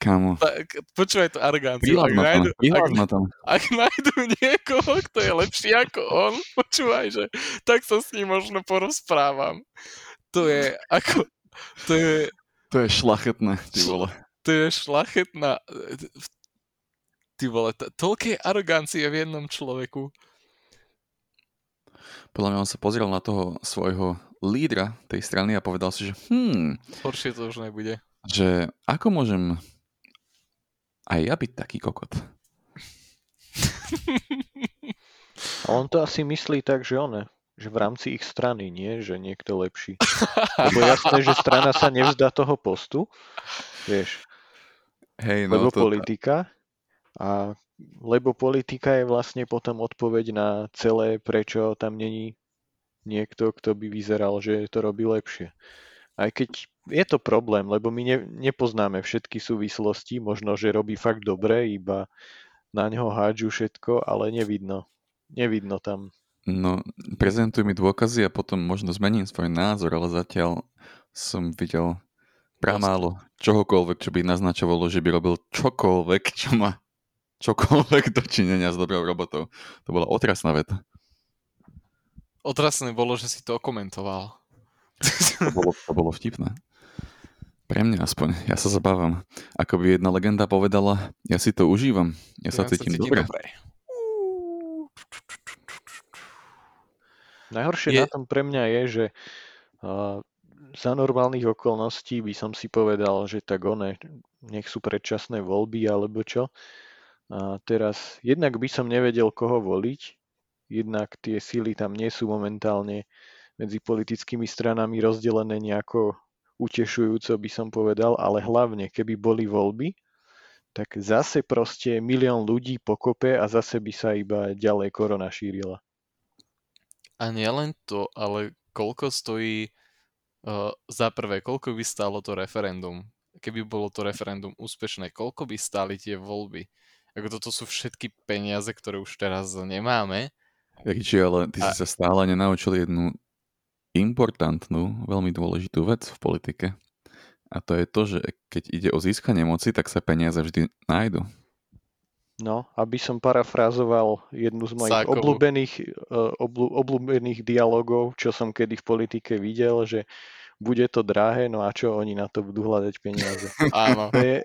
Speaker 1: Kamo,
Speaker 2: tak počúvaj tú aroganciu. Ak nájdu, ak, ak nájdu niekoho, kto je lepší ako on, počúvaj, že tak sa s ním možno porozprávam. To je ako, to je,
Speaker 1: To je šlachetné, ty vole.
Speaker 2: to je šlachetná, ty vole, to, toľkej arogancie v jednom človeku.
Speaker 1: Podľa mňa on sa pozrel na toho svojho lídra tej strany a povedal si, že hmm,
Speaker 2: Horšie to už nebude.
Speaker 1: že ako môžem aj ja byť taký kokot.
Speaker 3: A on to asi myslí tak, že one, že v rámci ich strany, nie, že niekto lepší. Lebo jasné, že strana sa nevzdá toho postu, vieš,
Speaker 1: Hej, no
Speaker 3: lebo
Speaker 1: to,
Speaker 3: politika a lebo politika je vlastne potom odpoveď na celé, prečo tam není niekto, kto by vyzeral, že to robí lepšie. Aj keď je to problém, lebo my ne, nepoznáme všetky súvislosti, možno, že robí fakt dobre, iba na neho hádžu všetko, ale nevidno. Nevidno tam.
Speaker 1: No, prezentuj mi dôkazy a potom možno zmením svoj názor, ale zatiaľ som videl pramálo čohokoľvek, čo by naznačovalo, že by robil čokoľvek, čo má čokoľvek dočinenia s dobrou robotou. To bola otrasná veta.
Speaker 2: Otrasné bolo, že si to komentoval.
Speaker 1: To bolo, to bolo vtipné. Pre mňa aspoň. Ja sa zabávam. Ako by jedna legenda povedala, ja si to užívam. Ja sa cítim dobre.
Speaker 3: Najhoršie
Speaker 2: Je-
Speaker 3: na tom pre mňa je, že uh, za normálnych okolností by som si povedal, že tak one, nech sú predčasné voľby alebo čo. A teraz jednak by som nevedel, koho voliť, jednak tie síly tam nie sú momentálne medzi politickými stranami rozdelené nejako utešujúco, by som povedal, ale hlavne, keby boli voľby, tak zase proste milión ľudí pokope a zase by sa iba ďalej korona šírila.
Speaker 2: A nielen to, ale koľko stojí uh, za prvé, koľko by stálo to referendum? Keby bolo to referendum úspešné, koľko by stáli tie voľby? Ako toto sú všetky peniaze, ktoré už teraz nemáme.
Speaker 1: Riči, ale ty
Speaker 2: A-
Speaker 1: si sa stále nenaučil jednu importantnú, veľmi dôležitú vec v politike. A to je to, že keď ide o získanie moci, tak sa peniaze vždy nájdu.
Speaker 3: No, aby som parafrázoval jednu z mojich
Speaker 2: Sákovú.
Speaker 3: obľúbených, eh, obľú, obľúbených dialogov, čo som kedy v politike videl, že bude to drahé, no a čo oni na to budú hľadať peniaze.
Speaker 2: Áno.
Speaker 3: To, je,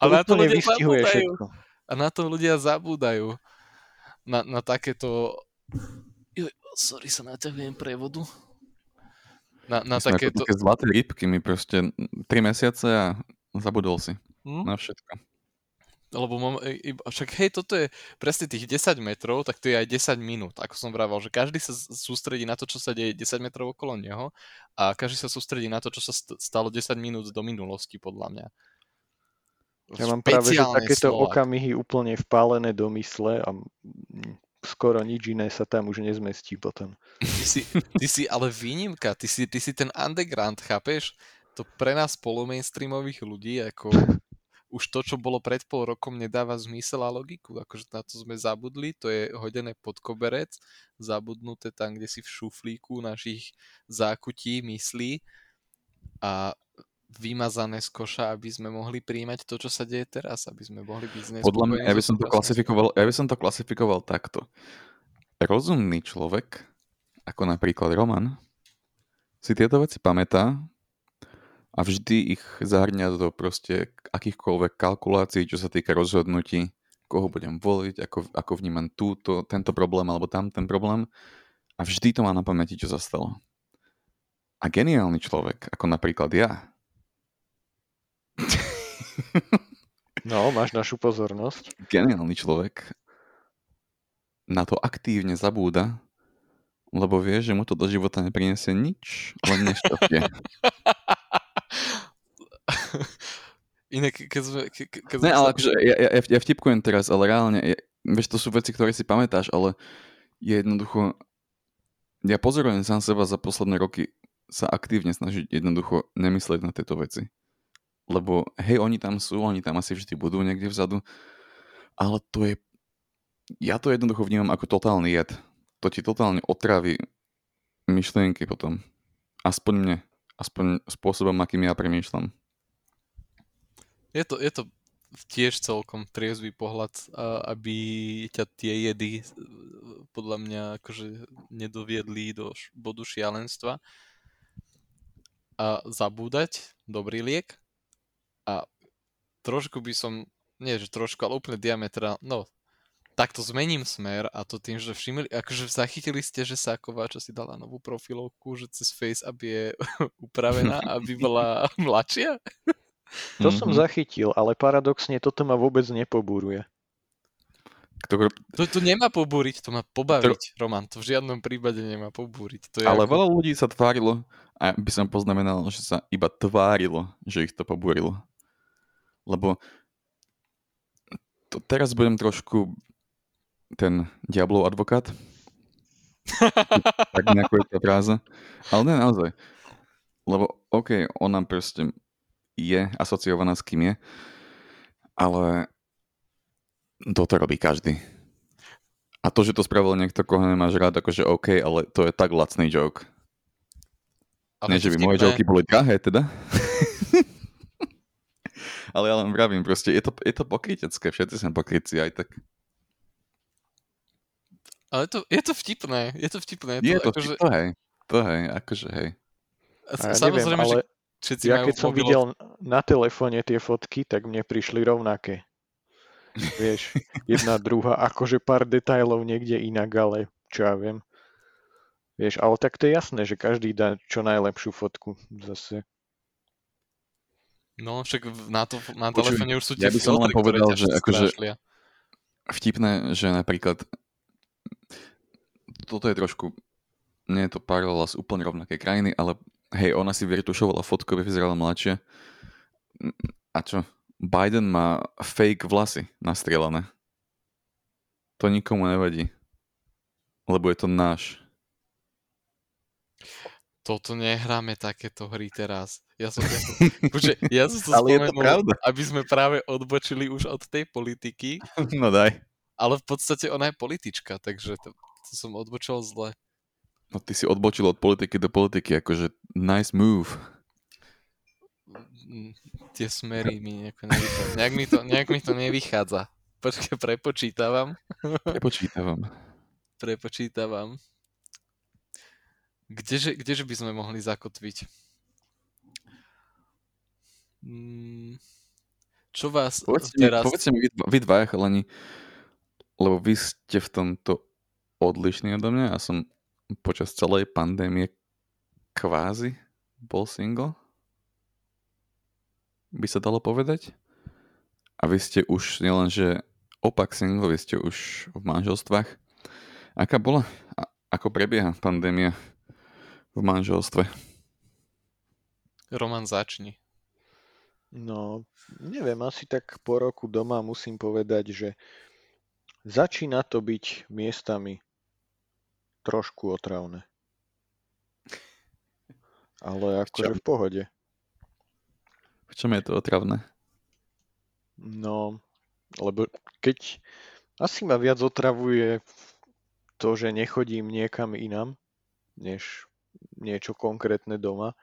Speaker 2: A na to ľudia
Speaker 3: vystihuje
Speaker 2: zabúdajú.
Speaker 3: všetko.
Speaker 2: A na to ľudia zabúdajú. Na, na takéto... Joj, sorry, sa naťahujem prevodu. Na, na takéto...
Speaker 1: také zlaté rybky, mi proste 3 mesiace a zabudol si
Speaker 2: Hm?
Speaker 1: na všetko.
Speaker 2: Lebo mám, i- však hej, toto je presne tých 10 metrov, tak to je aj 10 minút, ako som vravel, že každý sa sústredí na to, čo sa deje 10 metrov okolo neho a každý sa sústredí na to, čo sa st- stalo 10 minút do minulosti, podľa mňa.
Speaker 3: Ja mám práve, že takéto
Speaker 2: Slovák.
Speaker 3: okamihy úplne vpálené do mysle a skoro nič iné sa tam už nezmestí potom.
Speaker 2: Ty si, ty si ale výnimka, ty si, ty si ten underground, chápeš? To pre nás polomainstreamových ľudí, ako už to, čo bolo pred pol rokom, nedáva zmysel a logiku. Akože na to sme zabudli, to je hodené pod koberec, zabudnuté tam, kde si v šuflíku našich zákutí myslí a vymazané z koša, aby sme mohli príjmať to, čo sa deje teraz, aby sme mohli byť
Speaker 1: Podľa mňa, ja by
Speaker 2: so
Speaker 1: som to klasifikoval, ja by som to klasifikoval takto. Rozumný človek, ako napríklad Roman, si tieto veci pamätá a vždy ich zahrňa do proste akýchkoľvek kalkulácií, čo sa týka rozhodnutí, koho budem voliť, ako, ako vnímam túto, tento problém alebo tam ten problém a vždy to má na pamäti, čo sa stalo. A geniálny človek, ako napríklad ja,
Speaker 3: No, máš našu pozornosť.
Speaker 1: geniálny človek na to aktívne zabúda, lebo vie, že mu to do života nepriniesie nič, len nešťastie.
Speaker 2: Inak, keď sme... Ke, ke, keď
Speaker 1: Ne, ale akože ja, ja, ja vtipkujem teraz, ale reálne, je, vieš, to sú veci, ktoré si pamätáš, ale je jednoducho, ja pozorujem sám seba za posledné roky sa aktívne snažiť jednoducho nemyslieť na tieto veci. Lebo hej, oni tam sú, oni tam asi vždy budú niekde vzadu, ale to je, ja to jednoducho vnímam ako totálny jed. To ti totálne otraví myšlienky potom. Aspoň mne. Aspoň spôsobom, akým ja premýšľam.
Speaker 2: Je to, je to tiež celkom triezvý pohľad, aby ťa tie jedy e, podľa mňa akože nedoviedli do bodu šialenstva. A zabúdať, dobrý liek. A trošku by som, nie že trošku, ale úplne diametrál, no takto zmením smer a to tým, že všimli, akože zachytili ste, že Sáková, čo si dala novú profilovku, že cez Face, aby je upravená, aby bola mladšia.
Speaker 3: To som
Speaker 1: Mhm.
Speaker 3: zachytil, ale paradoxne toto ma vôbec nepobúruje.
Speaker 1: Ktoré,
Speaker 2: To, to nemá pobúriť, to má pobaviť, Roman. To v žiadnom prípade nemá pobúriť. To je
Speaker 1: Ale
Speaker 2: ako...
Speaker 1: veľa ľudí sa tvárilo, a by som poznamenal, že sa iba tvárilo, že ich to pobúrilo. Lebo to teraz budem trošku ten diablov advokát. tak nejako je to fráza. Ale ne, naozaj. Lebo, OK, ona proste je asociovaná s kým je, ale toto robí každý. A to, že to spravil niekto, koho nemáš rád, akože OK, ale to je tak lacný joke.
Speaker 2: Ale
Speaker 1: Nie, že by moje
Speaker 2: vtipné-
Speaker 1: joky boli drahé, teda. ale ja len vravím, proste je to, je to pokrytecké, všetci sme pokrytci aj tak.
Speaker 2: Ale to, je to vtipné, je to vtipné.
Speaker 1: Je to,
Speaker 2: akože,
Speaker 1: to hej, to hej, akože hej.
Speaker 3: A ja neviem,
Speaker 2: Samozrejme,
Speaker 3: ale
Speaker 2: že všetci
Speaker 3: ja keď som videl na telefóne tie fotky, tak mne prišli rovnaké. Vieš, jedna druhá, akože pár detailov niekde inak, ale čo ja viem. Vieš, ale tak to je jasné, že každý dá čo najlepšiu fotku zase.
Speaker 2: No, však na, to, na
Speaker 1: Počuj,
Speaker 2: telefóne už sú
Speaker 1: ja
Speaker 2: tie
Speaker 1: by som len povedal, že akože-. Vtipné, že napríklad toto je trošku, nie je to paralela z úplne rovnaké krajiny, ale hej, ona si vyretušovala fotku, aby vyzerala mladšie. A čo? Biden má fake vlasy nastrieľané. To nikomu nevadí. Lebo je to náš.
Speaker 2: Toto nehráme takéto hry teraz. Ja som, ja Bože, ja som to
Speaker 1: Ale je to
Speaker 2: spomenul,
Speaker 1: pravda.
Speaker 2: aby sme práve odbočili už od tej politiky,
Speaker 1: No daj.
Speaker 2: ale v podstate ona je politička, takže to, to som odbočil zle.
Speaker 1: No ty si odbočil od politiky do politiky, akože nice move.
Speaker 2: Mm, Tie smery mi nejako nevychádza. Nejak mi to, nejak mi to nevychádza. Počkaj, prepočítavam.
Speaker 1: Prepočítavam.
Speaker 2: Prepočítavam. Kdeže, kdeže by sme mohli zakotviť? Mm, Čo vás
Speaker 1: Povedzte mi,
Speaker 2: teraz...
Speaker 1: povedzte mi vy, vy dvaja chalani, lebo vy ste v tomto odlišní odo mňa. Ja som počas celej pandémie kvázi bol single. By sa dalo povedať. A vy ste už nielen, že opak single, vy ste už v manželstvách. Aká bola? A, ako prebieha pandémia v manželstve?
Speaker 2: Roman, začni.
Speaker 3: No, neviem, asi tak po roku doma musím povedať, že začína to byť miestami trošku otravné. Ale akože v pohode.
Speaker 1: V čom je to otravné?
Speaker 3: No, lebo keď asi ma viac otravuje to, že nechodím niekam inam, než niečo konkrétne doma.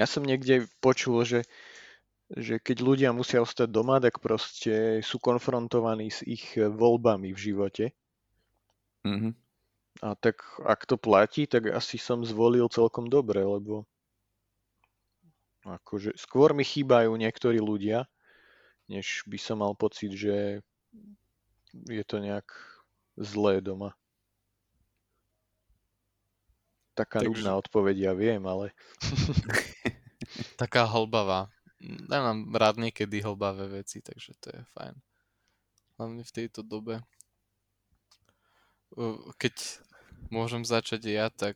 Speaker 3: Ja som niekde počul, že, že keď ľudia musia ostať doma, tak proste sú konfrontovaní s ich voľbami v živote.
Speaker 1: Mhm.
Speaker 3: A tak ak to platí, tak asi som zvolil celkom dobre, lebo akože skôr mi chýbajú niektorí ľudia, než by som mal pocit, že je to nejak zlé doma. Taká Takže... nudná odpoveď, ja viem, ale...
Speaker 2: Taká hlbavá. Ja mám rád niekedy hlbavé veci, takže to je fajn. Hlavne v tejto dobe. Keď môžem začať ja, tak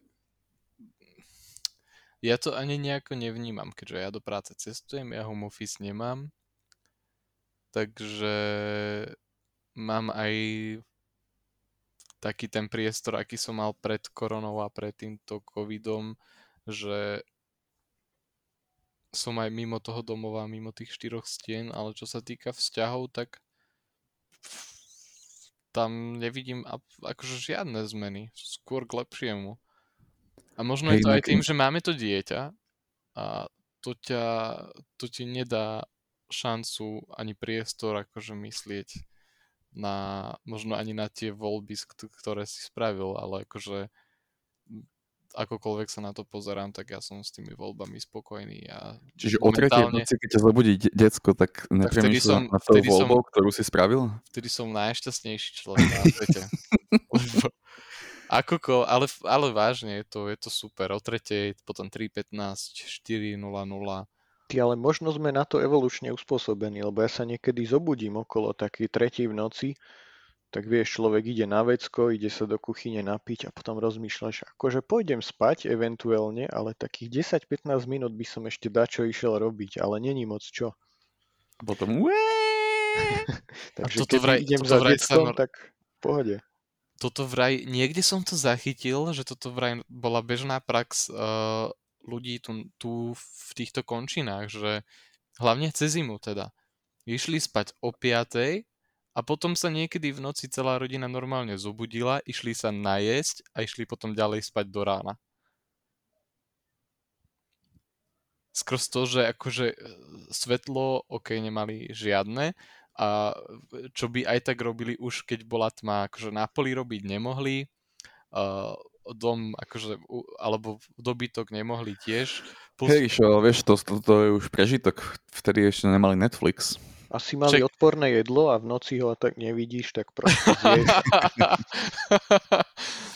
Speaker 2: ja to ani nejako nevnímam, keďže ja do práce cestujem, ja home office nemám, takže mám aj taký ten priestor, aký som mal pred koronou a pred týmto covidom, že som aj mimo toho domova, mimo tých štyroch stien, ale čo sa týka vzťahov, tak tam nevidím akože žiadne zmeny, skôr k lepšiemu. A možno Hej, je to aj tým, že máme to dieťa a to, ťa, to ti nedá šancu ani priestor akože myslieť na, možno ani na tie voľby, ktoré si spravil, ale akože akokoľvek sa na to pozerám, tak ja som s tými voľbami spokojný. A
Speaker 1: Čiže o tretej noci, keď ťa zobudí decko, tak nepremýšľam na tou voľbou, som, ktorú si spravil?
Speaker 2: Vtedy som najšťastnejší človek na svete. Akoko, ale, ale vážne, je to, je to super. O tretej, potom 3.15, 4.00.
Speaker 3: Ty, ale možno sme na to evolučne uspôsobení, lebo ja sa niekedy zobudím okolo takej tretej v noci tak vieš, človek ide na vecko, ide sa do kuchyne napiť a potom rozmýšľaš, akože pôjdem spať eventuálne, ale takých 10-15 minút by som ešte dačo išiel robiť, ale není moc čo.
Speaker 1: A potom
Speaker 3: Takže keď vraj, idem za vraj deckom, sa... tak v pohode.
Speaker 2: Toto vraj, niekde som to zachytil, že toto vraj bola bežná prax uh, ľudí tu, tu v týchto končinách, že hlavne cez zimu teda. Išli spať o 5 a potom sa niekedy v noci celá rodina normálne zobudila, išli sa najesť a išli potom ďalej spať do rána. Skrz to, že akože e, svetlo, ok, nemali žiadne a čo by aj tak robili už, keď bola tma, akože na poli robiť nemohli, uh, dom, akože, alebo dobytok nemohli tiež.
Speaker 1: Plus... Hej, čo, vieš, to, to, to je už prežitok, vtedy ešte nemali Netflix.
Speaker 3: Asi mali Ček... odporné jedlo a v noci ho tak nevidíš, tak proste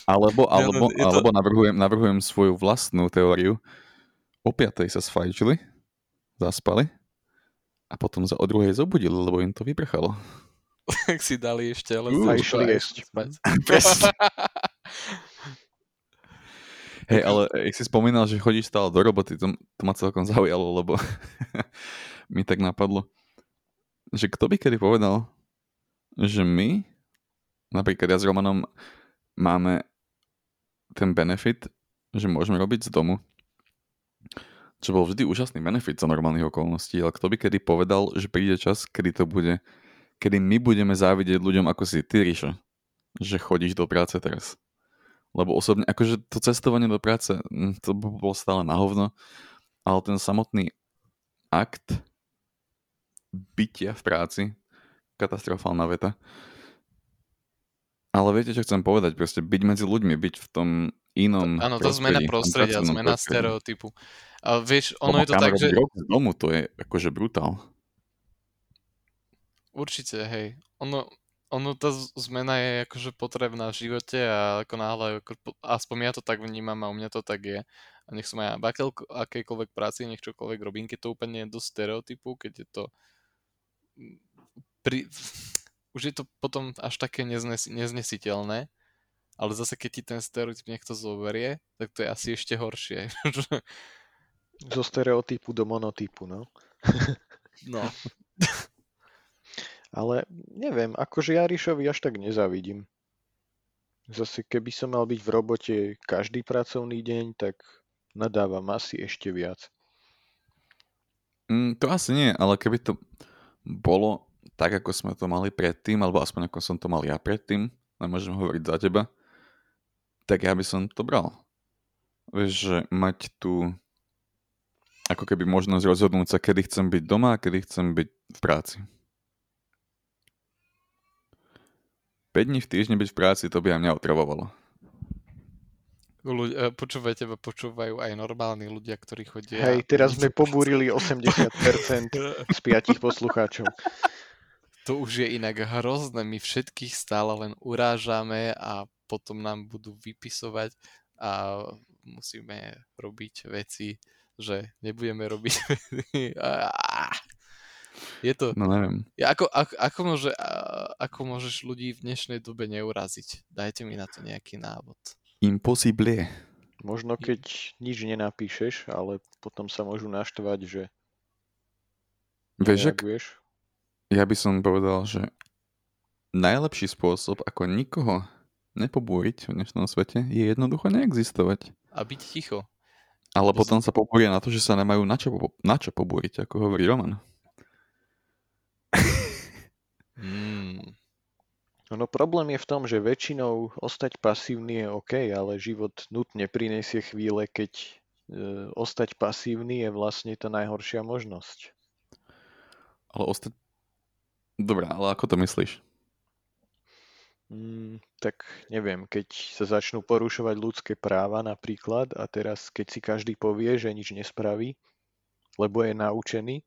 Speaker 1: alebo, alebo, ja, to... alebo navrhujem, navrhujem svoju vlastnú teóriu. O piatej sa sfajčili, zaspali a potom sa o druhej zobudili, lebo im to vyprchalo.
Speaker 2: Tak si dali ešte, ale
Speaker 3: uh, išli jesť.
Speaker 1: Hej, ale jak si spomínal, že chodíš stále do roboty, to, to ma celkom zaujalo, lebo mi tak napadlo že kto by kedy povedal, že my, napríklad ja s Romanom, máme ten benefit, že môžeme robiť z domu, čo bol vždy úžasný benefit za normálnych okolností, ale kto by kedy povedal, že príde čas, kedy to bude, kedy my budeme závidieť ľuďom ako si ty, Ríšo, že chodíš do práce teraz. Lebo osobne, akože to cestovanie do práce, hm, to bolo stále na hovno, ale ten samotný akt bytia v práci. Katastrofálna veta. Ale viete, čo chcem povedať? Proste byť medzi ľuďmi, byť v tom inom
Speaker 2: Áno, to zmena prostredia, zmena prostredí. stereotypu. A vieš, ono je to tak, že...
Speaker 1: Rok z domu, to je akože brutál.
Speaker 2: Určite, hej. Ono, ono tá zmena je akože potrebná v živote a ako náhle, ako, aspoň ja to tak vnímam a u mňa to tak je. A nech som aj v akejkoľvek práci, nech čokoľvek robím, keď to úplne je do stereotypu, keď je to pri, už je to potom až také neznes, neznesiteľné, ale zase keď ti ten stereotyp niekto zoberie, tak to je asi ešte horšie.
Speaker 3: Zo stereotypu do monotypu, no.
Speaker 2: no.
Speaker 3: ale neviem, akože ja Ríšovi až tak nezavidím. Zase keby som mal byť v robote každý pracovný deň, tak nadávam asi ešte viac.
Speaker 1: Mm, to asi nie, ale keby to bolo tak, ako sme to mali predtým, alebo aspoň ako som to mal ja predtým, nemôžem hovoriť za teba, tak ja by som to bral. Vieš, že mať tu ako keby možnosť rozhodnúť sa, kedy chcem byť doma a kedy chcem byť v práci. 5 dní v týždni byť v práci, to by aj mňa otravovalo.
Speaker 2: Ľudia, počúvajte, ma počúvajú aj normálni ľudia, ktorí chodia.
Speaker 3: Hej, teraz sme pobúrili 80% z piatich poslucháčov.
Speaker 2: To už je inak hrozné, my všetkých stále len urážame a potom nám budú vypisovať a musíme robiť veci, že nebudeme robiť veci. Je to...
Speaker 1: No neviem.
Speaker 2: Ako, ako, ako, môže, ako môžeš ľudí v dnešnej dobe neuraziť? Dajte mi na to nejaký návod.
Speaker 1: Impossible.
Speaker 3: Možno keď nič nenapíšeš, ale potom sa môžu naštvať, že
Speaker 1: Vieš, ja by som povedal, že najlepší spôsob, ako nikoho nepobúriť v dnešnom svete, je jednoducho neexistovať.
Speaker 2: A byť ticho.
Speaker 1: Ale
Speaker 2: To
Speaker 1: potom sa pobúria na to, že sa nemajú na čo, na čo pobúriť, ako hovorí Roman.
Speaker 3: No problém je v tom, že väčšinou ostať pasívny je OK, ale život nutne prinesie chvíle, keď e, ostať pasívny je vlastne tá najhoršia možnosť.
Speaker 1: Ale ostať... Dobre, ale ako to myslíš?
Speaker 3: Mm, tak neviem, keď sa začnú porušovať ľudské práva napríklad a teraz keď si každý povie, že nič nespraví, lebo je naučený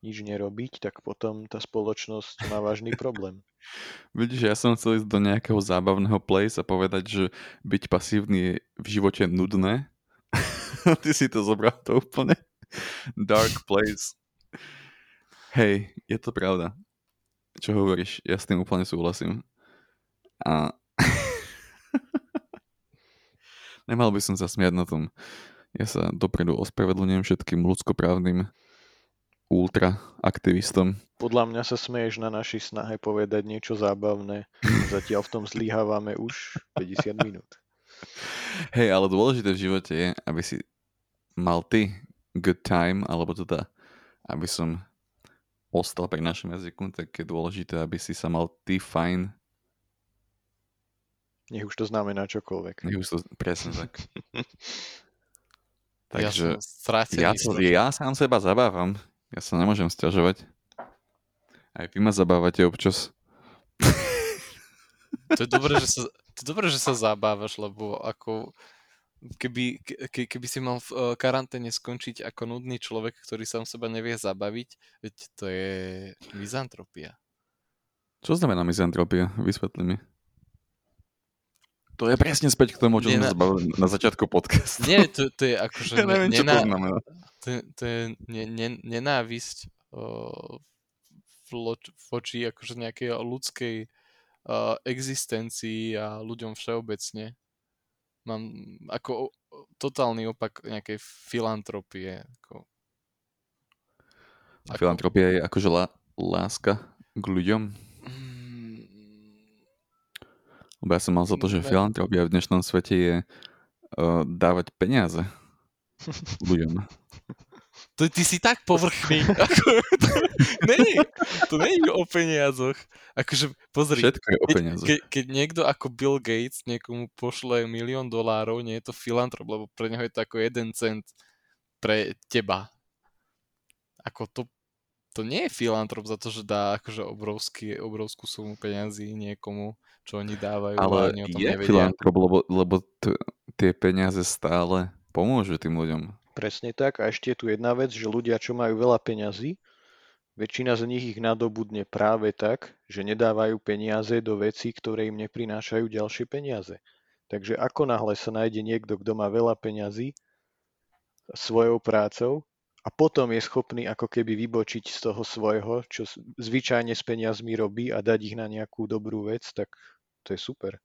Speaker 3: nič nerobiť, tak potom tá spoločnosť má vážny problém.
Speaker 1: Vidíš, ja som chcel ísť do nejakého zábavného place a povedať, že byť pasívny je v živote nudné. Ty si to zobral to úplne dark place. Hej, je to pravda. Čo hovoríš? Ja s tým úplne súhlasím. A nemal by som sa smiať na tom. Ja sa dopredu ospravedlňujem všetkým ľudskoprávnym ultraaktivistom.
Speaker 3: Podľa mňa sa smeješ na našej snahe povedať niečo zábavné. Zatiaľ v tom zlyhávame už 50 minút.
Speaker 1: Hej, ale dôležité v živote je, aby si mal ty good time, alebo teda, aby som ostal pri našom jazyku, tak je dôležité, aby si sa mal ty fajn.
Speaker 3: Nech už to znamená čokoľvek.
Speaker 1: Nech už to presne tak.
Speaker 2: ja
Speaker 1: Takže
Speaker 2: som
Speaker 1: ja, to,
Speaker 2: toho.
Speaker 1: ja sám seba zabávam. Ja sa nemôžem stiažovať. Aj vy ma zabávate občas.
Speaker 2: To je dobré, že sa, to je dobré, že sa zabávaš, lebo ako keby, ke, keby si mal v eh, karanténe skončiť ako nudný človek, ktorý sám seba nevie zabaviť, veď to je mizantropia.
Speaker 1: Čo znamená mizantropia? Vysvetli mi. To je presne späť k tomu, čo sme
Speaker 2: Nena-
Speaker 1: sa bavili na začiatku podcastu.
Speaker 2: Nie, to, to je akože
Speaker 1: Ja neviem, čo to
Speaker 2: nená-
Speaker 1: znamená.
Speaker 2: to, to je ne, ne, nenávisť uh, voči akože nejakej ľudskej uh, existencii a ľuďom všeobecne. Mám ako totálny opak nejakej filantropie. Ako,
Speaker 1: filantropia je akože lá, láska k ľuďom.
Speaker 2: Mm,
Speaker 1: Lebo ja som mal za to, že filantropia v dnešnom svete je uh, dávať peniaze ľuďom.
Speaker 2: To ty si tak povrchný. Ako, to, nie, to je o peniazoch. Akože, pozri,
Speaker 1: Všetko je o peniazoch.
Speaker 2: ke, keď niekto ako Bill Gates niekomu pošle milión dolárov, nie je to filantrop, lebo pre neho je to ako jeden cent pre teba. Ako to, to nie je filantrop za to, že dá akože obrovský, obrovskú sumu peňazí niekomu, čo oni dávajú a
Speaker 1: Ale
Speaker 2: oni o tom
Speaker 1: je
Speaker 2: nevedia.
Speaker 1: filantrop, lebo, lebo t- tie peniaze stále pomôžu tým ľuďom.
Speaker 3: Presne tak. A ešte je tu jedna vec, že ľudia, čo majú veľa peňazí, väčšina z nich ich nadobudne práve tak, že nedávajú peniaze do vecí, ktoré im neprinášajú ďalšie peniaze. Takže ako náhle sa nájde niekto, kto má veľa peňazí svojou prácou a potom je schopný ako keby vybočiť z toho svojho, čo zvyčajne s peniazmi robí a dať ich na nejakú dobrú vec, tak to je super.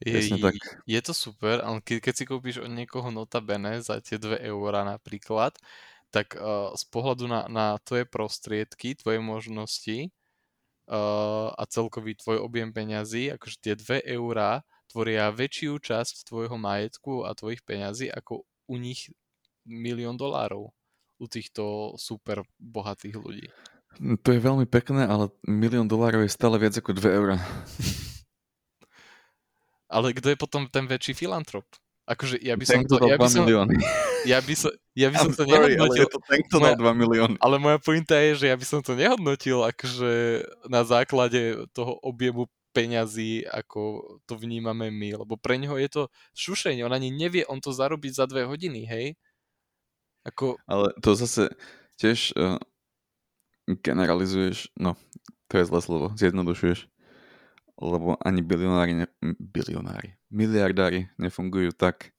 Speaker 2: Je,
Speaker 1: Presne tak.
Speaker 2: je to super, ale keď, keď si kúpiš od niekoho notabene za tie 2 eurá napríklad, tak uh, z pohľadu na, na tvoje prostriedky, tvoje možnosti uh, a celkový tvoj objem peňazí, akože tie 2 eurá tvoria väčšiu časť tvojho majetku a tvojich peňazí ako u nich milión dolárov u týchto super bohatých ľudí.
Speaker 1: To je veľmi pekné, ale milión dolárov je stále viac ako 2 eurá.
Speaker 2: Ale kto je potom ten väčší filantrop? Akože ja by som
Speaker 1: Ten,
Speaker 2: to, ja by
Speaker 1: 2
Speaker 2: som,
Speaker 1: milióny.
Speaker 2: ja by som, ja by som
Speaker 1: I'm
Speaker 2: to
Speaker 1: sorry, ale
Speaker 2: nehodnotil,
Speaker 1: je to ten, kto dal 2 milióny.
Speaker 2: Ale moja pointa je, že ja by som to nehodnotil akože na základe toho objemu peňazí, ako to vnímame my, lebo pre neho je to šušenie, on ani nevie, on to zarobiť za dve hodiny, hej? Ako...
Speaker 1: Ale to zase tiež uh, generalizuješ, no, to je zlé slovo, zjednodušuješ, lebo ani bilionári, ne, bilionári, miliardári nefungujú tak,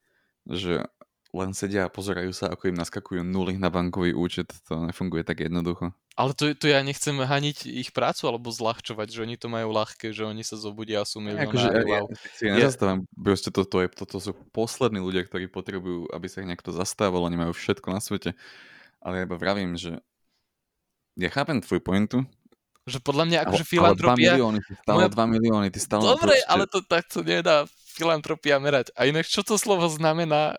Speaker 1: že len sedia a pozerajú sa, ako im naskakujú nuly na bankový účet. To nefunguje tak jednoducho.
Speaker 2: Ale to, to ja nechcem haniť ich prácu alebo zľahčovať, že oni to majú ľahké, že oni sa zobudia a sú milionári. Akože, ja,
Speaker 1: ja, si ja nezastávam, proste toto, je, toto sú poslední ľudia, ktorí potrebujú, aby sa ich niekto zastával, oni majú všetko na svete. Ale ja iba vravím, že ja chápem tvoju pointu,
Speaker 2: že podľa mňa akože filantropia...
Speaker 1: Ale 2 milióny, ty stále moja... 2 milióny, ty stále...
Speaker 2: Dobre, proste... ale to takto nedá filantropia merať. A inak čo to slovo znamená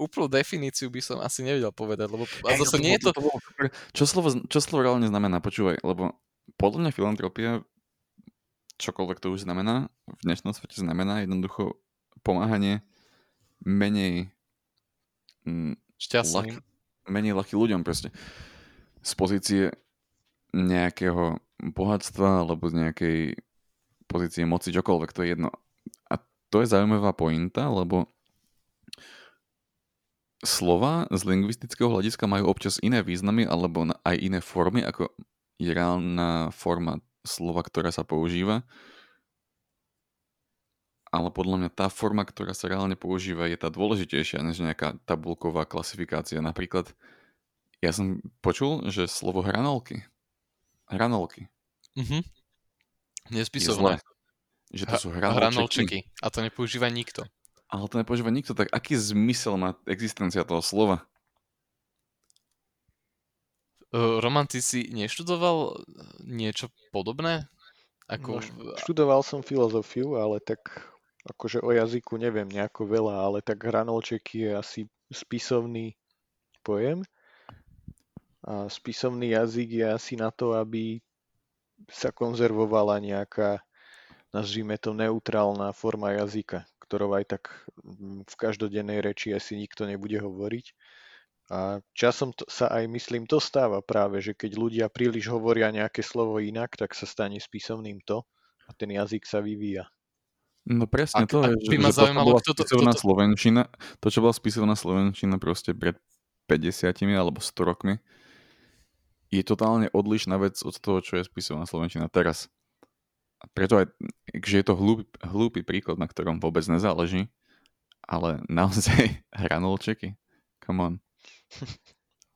Speaker 2: úplnú definíciu by som asi nevedel povedať, lebo a zase nie je to...
Speaker 1: Čo slovo, čo slovo reálne znamená? Počúvaj, lebo podľa mňa filantropia, čokoľvek to už znamená, v dnešnom svete znamená jednoducho pomáhanie menej
Speaker 2: mm, šťastným. Lak,
Speaker 1: menej ľahký ľuďom proste. Z pozície nejakého bohatstva alebo z nejakej pozície moci, čokoľvek, to je jedno. A to je zaujímavá pointa, lebo slova z lingvistického hľadiska majú občas iné významy alebo aj iné formy, ako je reálna forma slova, ktorá sa používa. Ale podľa mňa tá forma, ktorá sa reálne používa, je tá dôležitejšia než nejaká tabulková klasifikácia. Napríklad, ja som počul, že slovo hranolky. Hranolky.
Speaker 2: Mhm. Nespisovné.
Speaker 1: Že to sú hranolčeky. hranolčeky.
Speaker 2: A to nepoužíva nikto.
Speaker 1: Ale to nepoužíva nikto, tak aký zmysel má existencia toho slova?
Speaker 2: Roman, ty si neštudoval niečo podobné?
Speaker 3: Ako... No, študoval som filozofiu, ale tak akože o jazyku neviem nejako veľa, ale tak hranolček je asi spisovný pojem. A spisovný jazyk je asi na to, aby sa konzervovala nejaká, nazvime to, neutrálna forma jazyka ktorou aj tak mm, v každodennej reči asi nikto nebude hovoriť. A časom to, sa aj, myslím, to stáva práve, že keď ľudia príliš hovoria nejaké slovo inak, tak sa stane spisovným to a ten jazyk sa vyvíja.
Speaker 1: No presne a, to je, že, že to bola kto to, kto to... slovenčina, to, čo bola spisovná slovenčina proste pred 50 alebo 100 rokmi, je totálne odlišná vec od toho, čo je spisovná slovenčina teraz preto aj, že je to hlúpy, hlúpy príklad, na ktorom vôbec nezáleží, ale naozaj hranolčeky, come on.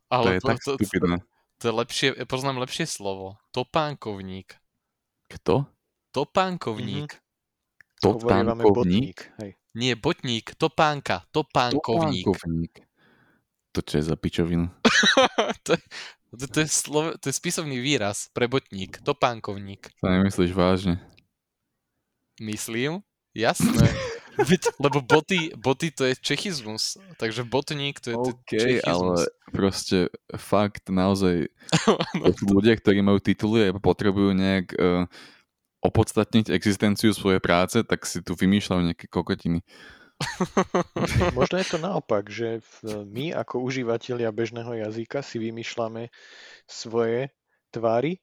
Speaker 1: Ale to je to, tak to, stupidné.
Speaker 2: To, to je lepšie, poznám lepšie slovo. Topánkovník.
Speaker 1: Kto?
Speaker 2: Topánkovník. Mm-hmm.
Speaker 1: Topánkovník?
Speaker 2: Nie, botník, topánka, topánkovník. topánkovník.
Speaker 1: To čo je za pičovinu?
Speaker 2: to, to, to, je slove, to je spisovný výraz pre botník, topánkovník.
Speaker 1: To nemyslíš vážne?
Speaker 2: Myslím, jasné. lebo boty, boty to je čechizmus, takže botník to je
Speaker 1: okay, čechizmus. ale proste fakt naozaj no, to... ľudia, ktorí majú tituly a potrebujú nejak uh, opodstatniť existenciu svojej práce, tak si tu vymýšľajú nejaké kokotiny.
Speaker 3: Možno je to naopak, že my ako užívateľia bežného jazyka si vymýšľame svoje tvary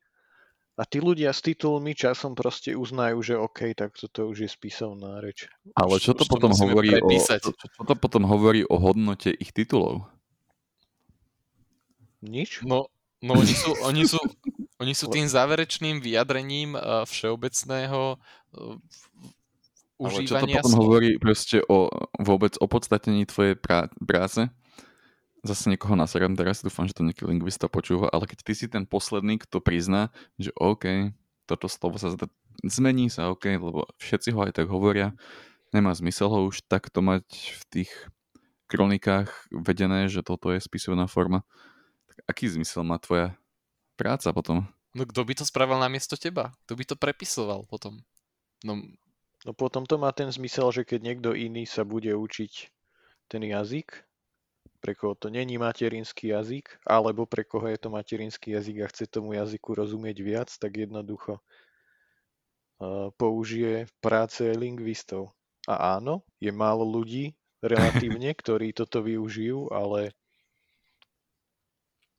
Speaker 3: a tí ľudia s titulmi časom proste uznajú, že OK, tak toto už je spisovná reč.
Speaker 1: Ale čo to, potom to hovorí o, čo, čo to potom hovorí o hodnote ich titulov?
Speaker 3: Nič?
Speaker 2: No, no oni sú, oni sú, oni sú tým záverečným vyjadrením uh, všeobecného uh,
Speaker 1: ale čo to potom hovorí proste o vôbec opodstatnení tvojej prá- práce? Zase niekoho naserem teraz, dúfam, že to nejaký lingvista počúva, ale keď ty si ten posledný, kto prizná, že OK, toto slovo sa zda, zmení sa, OK, lebo všetci ho aj tak hovoria, nemá zmysel ho už takto mať v tých kronikách vedené, že toto je spisovná forma. Tak aký zmysel má tvoja práca potom?
Speaker 2: No kto by to spravil namiesto teba? Kto by to prepisoval potom? No
Speaker 3: No potom to má ten zmysel, že keď niekto iný sa bude učiť ten jazyk, pre koho to není materinský jazyk, alebo pre koho je to materinský jazyk a chce tomu jazyku rozumieť viac, tak jednoducho uh, použije práce lingvistov. A áno, je málo ľudí relatívne, ktorí toto využijú, ale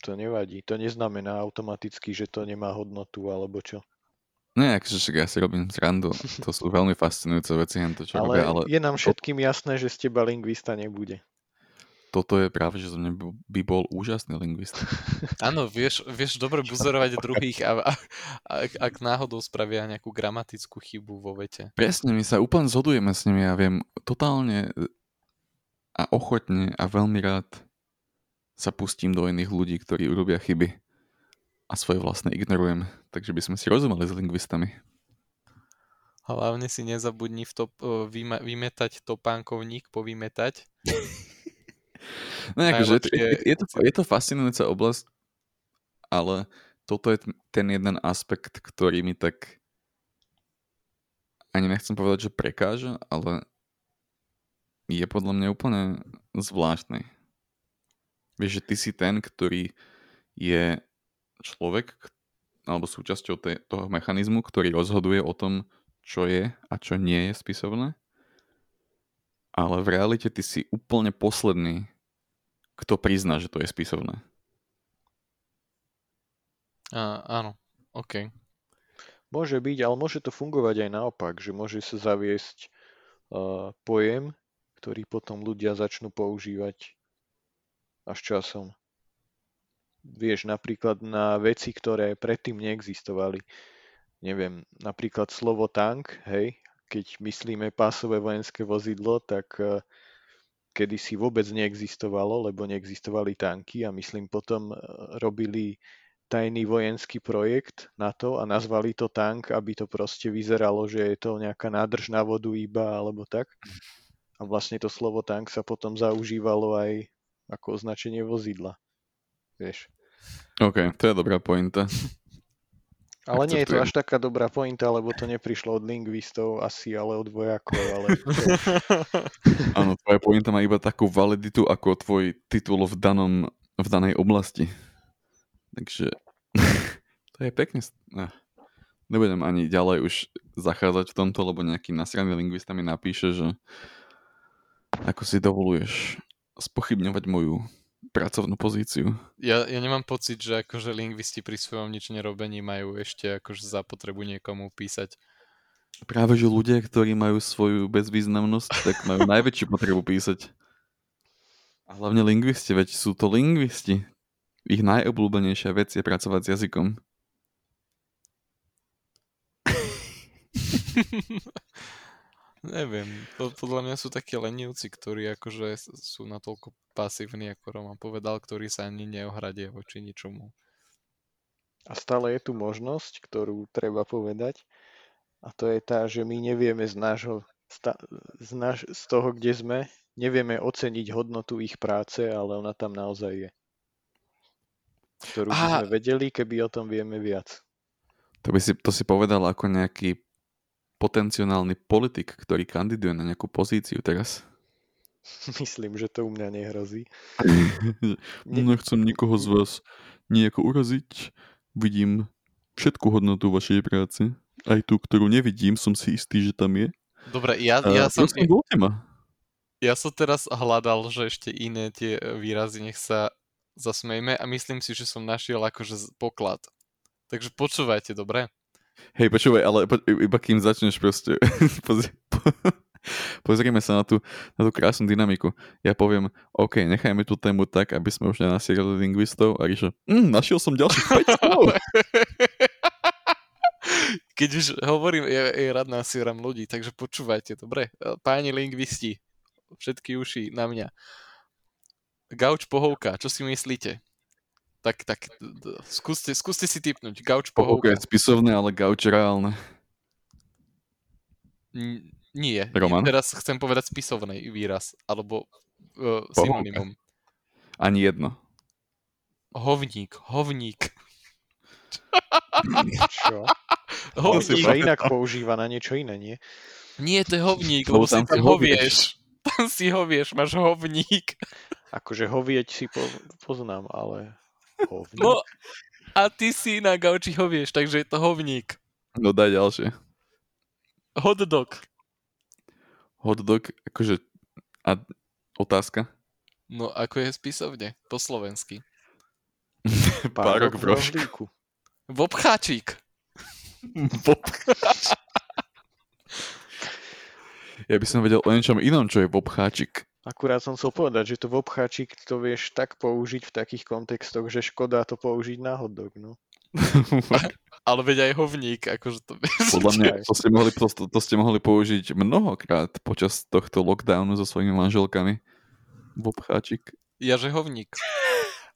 Speaker 3: to nevadí. To neznamená automaticky, že to nemá hodnotu alebo čo.
Speaker 1: Nie, akože však ja si robím srandu. To sú veľmi fascinujúce veci, to, čo
Speaker 3: ale,
Speaker 1: robia, ale
Speaker 3: je nám všetkým jasné, že z teba lingvista nebude.
Speaker 1: toto je práve, že mňa by- bol úžasný lingvista.
Speaker 2: Áno, vieš, vieš dobre buzerovať druhých a, a, a ak, ak náhodou spravia nejakú gramatickú chybu vo vete.
Speaker 1: Presne, my sa úplne zhodujeme s nimi. Ja viem totálne a ochotne a veľmi rád sa pustím do iných ľudí, ktorí urobia chyby a svoje vlastné ignorujem. Takže by sme si rozumeli s lingvistami.
Speaker 2: Hlavne si nezabudni v top, o, vyma, vymetať topánkovník, povymetať.
Speaker 1: No akože je, to- je, to, je to fascinujúca oblasť, ale toto je ten jeden aspekt, ktorý mi tak ani nechcem povedať, že prekáža, ale je podľa mňa úplne zvláštny. Vieš, že ty si ten, ktorý je človek, alebo súčasťou te, toho mechanizmu, ktorý rozhoduje o tom, čo je a čo nie je spisovné. Ale v realite ty si úplne posledný, kto prizná, že to je spisovné.
Speaker 2: A, áno, OK.
Speaker 3: Môže byť, ale môže to fungovať aj naopak, že môže sa zaviesť uh, pojem, ktorý potom ľudia začnú používať až časom. Vieš, napríklad na veci, ktoré predtým neexistovali. Neviem, napríklad slovo tank, hej, keď myslíme pásové vojenské vozidlo, tak uh, kedysi vôbec neexistovalo, lebo neexistovali tanky a myslím potom uh, robili tajný vojenský projekt na to a nazvali to tank, aby to proste vyzeralo, že je to nejaká nádrž na vodu iba alebo tak. A vlastne to slovo tank sa potom zaužívalo aj ako označenie vozidla. Vieš.
Speaker 1: OK, to je dobrá pointa.
Speaker 3: Ale nie je to až taká dobrá pointa, lebo to neprišlo od lingvistov asi, ale od vojakov, ale
Speaker 1: Áno, tvoja pointa má iba takú validitu ako tvoj titul v, danom, v danej oblasti. Takže to je pekne. Nebudem ani ďalej už zachádzať v tomto, lebo nejaký nasraný lingvista mi napíše, že ako si dovoluješ spochybňovať moju pracovnú pozíciu.
Speaker 2: Ja, ja nemám pocit, že akože lingvisti pri svojom nič nerobení majú ešte akože za potrebu niekomu písať.
Speaker 1: Práve, že ľudia, ktorí majú svoju bezvýznamnosť, tak majú najväčšiu potrebu písať. A hlavne lingvisti, veď sú to lingvisti. Ich najobľúbenejšia vec je pracovať s jazykom.
Speaker 2: Neviem, po, podľa mňa sú takí lenivci, ktorí akože sú natoľko pasívni, ako Roman povedal, ktorí sa ani neohradia voči ničomu.
Speaker 3: a stále je tu možnosť, ktorú treba povedať a to je tá, že my nevieme z nášho z, naš, z toho, kde sme, nevieme oceniť hodnotu ich práce, ale ona tam naozaj je. Ktorú by sme vedeli, keby o tom vieme viac.
Speaker 1: To, by si, to si povedal ako nejaký potenciálny politik, ktorý kandiduje na nejakú pozíciu teraz.
Speaker 3: Myslím, že to u mňa nehrozí. Ne-
Speaker 1: Nechcem nikoho z vás nejako uraziť. Vidím všetku hodnotu vašej práce. Aj tú, ktorú nevidím, som si istý, že tam je.
Speaker 2: Dobre, ja, ja, som,
Speaker 1: voľte ma.
Speaker 2: ja som teraz hľadal, že ešte iné tie výrazy, nech sa zasmejme a myslím si, že som našiel akože poklad. Takže počúvajte, dobre?
Speaker 1: Hej, počúvaj, ale po, iba kým začneš proste, pozri, po, pozrieme sa na tú, na tú krásnu dynamiku. Ja poviem, OK, nechajme tú tému tak, aby sme už nenasierali lingvistov a Ríšo, mm, našiel som ďalších 5 slov.
Speaker 2: Keď už hovorím, ja, ja rád nasieram ľudí, takže počúvajte, dobre? Páni lingvisti, všetky uši na mňa. Gauč pohovka, čo si myslíte? Tak, tak, skúste, skúste si typnúť. Gauč
Speaker 1: Pohovka je spisovné, ale gauč reálne.
Speaker 2: N- nie.
Speaker 1: Roman?
Speaker 2: Teraz chcem povedať spisovný výraz, alebo uh, synonymum.
Speaker 1: Ani jedno.
Speaker 2: Hovník, hovník.
Speaker 3: Čo?
Speaker 1: To
Speaker 3: To
Speaker 2: Hovník.
Speaker 3: sa inak používa na niečo iné, nie?
Speaker 2: Nie, to je hovník,
Speaker 1: Lebo
Speaker 2: lebo si
Speaker 1: tam si
Speaker 2: tam
Speaker 1: hovieš.
Speaker 2: hovieš. Tam si hovieš, máš hovník.
Speaker 3: Akože hovieť si po, poznám, ale hovník.
Speaker 2: No, a ty si na gauči hovieš, takže je to hovník.
Speaker 1: No daj ďalšie.
Speaker 2: Hot dog.
Speaker 1: Hotdog, akože... A otázka?
Speaker 2: No, ako je spisovne? Po slovensky.
Speaker 1: Párok v rožku.
Speaker 3: rožlíku.
Speaker 2: Vobcháčik.
Speaker 1: Vopcháčik. Ja by som vedel o niečom inom, čo je vopcháčik.
Speaker 3: Akurát som chcel povedať, že to vopcháčik to vieš tak použiť v takých kontextoch, že škoda to použiť na hotdog, no.
Speaker 2: Ale veď aj hovník, akože to
Speaker 1: Podľa mňa to ste, mohli, to, to ste mohli použiť mnohokrát počas tohto lockdownu so svojimi manželkami. Vopcháčik.
Speaker 2: Ja, že hovník.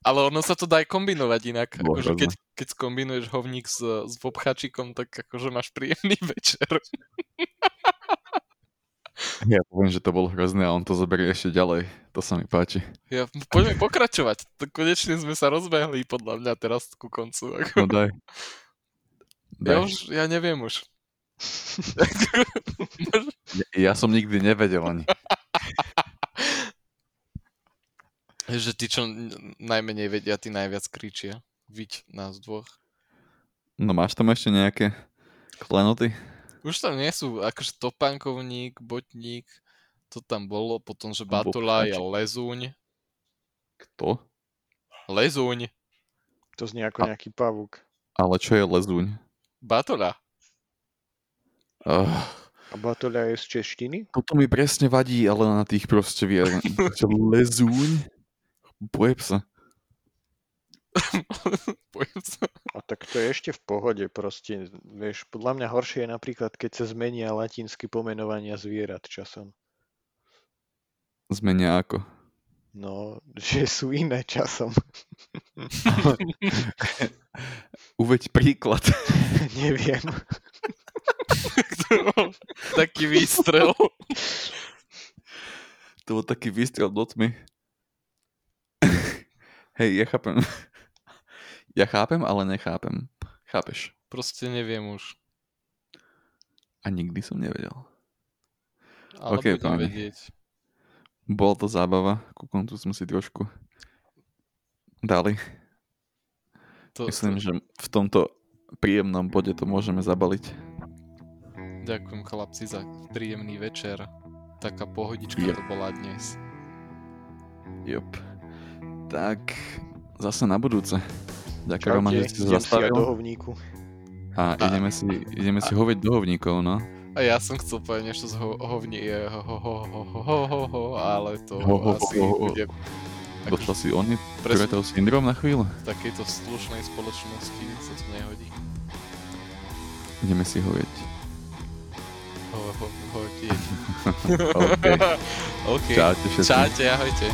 Speaker 2: Ale ono sa to dá aj kombinovať inak. Akože keď, keď skombinuješ hovník s, s vopchačikom, tak akože máš príjemný večer.
Speaker 1: Ja poviem, že to bol hrozné a on to zoberie ešte ďalej. To sa mi páči.
Speaker 2: Ja, poďme pokračovať. Konečne sme sa rozbehli podľa mňa teraz ku koncu.
Speaker 1: No daj.
Speaker 2: Ja
Speaker 1: daj.
Speaker 2: už, ja neviem už.
Speaker 1: Ja, ja som nikdy nevedel ani.
Speaker 2: že tí, čo najmenej vedia, tí najviac kričia. Viď nás dvoch.
Speaker 1: No máš tam ešte nejaké klenoty?
Speaker 2: Už tam nie sú, akože topánkovník, botník, to tam bolo, potom, že Batula je lezúň.
Speaker 1: Kto?
Speaker 2: Lezúň.
Speaker 3: To znie ako
Speaker 1: A-
Speaker 3: nejaký pavúk.
Speaker 1: Ale čo je lezuň?
Speaker 2: Batula.
Speaker 1: Uh,
Speaker 3: A batoľa je z češtiny?
Speaker 1: toto mi presne vadí, ale na tých proste vie. Čo, lezúň? Bojeb sa.
Speaker 2: Pojem sa.
Speaker 3: A tak to je ešte v pohode proste. Vieš, podľa mňa horšie je napríklad, keď sa zmenia latinské pomenovania zvierat časom.
Speaker 1: Zmenia ako.
Speaker 3: No, že sú iné časom.
Speaker 1: Uveď príklad.
Speaker 3: Neviem.
Speaker 2: Taký výstrel.
Speaker 1: To bol taký výstrel do tmy. Hej, ja chápem. Ja chápem, ale nechápem. Chápeš?
Speaker 2: Proste neviem už.
Speaker 1: A nikdy som nevedel.
Speaker 2: Ale
Speaker 1: Okej,
Speaker 2: budem
Speaker 1: páni.
Speaker 2: vedieť.
Speaker 1: Bola to zábava, ku koncu sme si trošku dali.
Speaker 2: To,
Speaker 1: Myslím, že v tomto príjemnom bode to môžeme zabaliť.
Speaker 2: Ďakujem chlapci za príjemný večer. Taká pohodička
Speaker 1: Yep.
Speaker 2: to bola dnes.
Speaker 1: Jop. Tak, zase na budúce. Ďakujem, Roman, že
Speaker 3: ste
Speaker 1: zastavil.
Speaker 3: do hovníku.
Speaker 1: A, ideme si, ideme si hoviť do hovníkov, no.
Speaker 2: A ja som chcel povedať niečo z ho, hovní, ho, ho, ho, ho, ho, ho, ho, ale to
Speaker 1: ho, ho,
Speaker 2: asi
Speaker 1: ho, ho, ho.
Speaker 2: bude...
Speaker 1: Dostal si
Speaker 2: on
Speaker 1: Tourette syndrom na chvíľu?
Speaker 2: V takejto slušnej spoločnosti sa to nehodí.
Speaker 1: Ideme si hovieť.
Speaker 2: Ho, ho, ho, ho,
Speaker 1: OK.
Speaker 2: okay.
Speaker 1: Čaute všetci.
Speaker 2: Čaute, ahojte.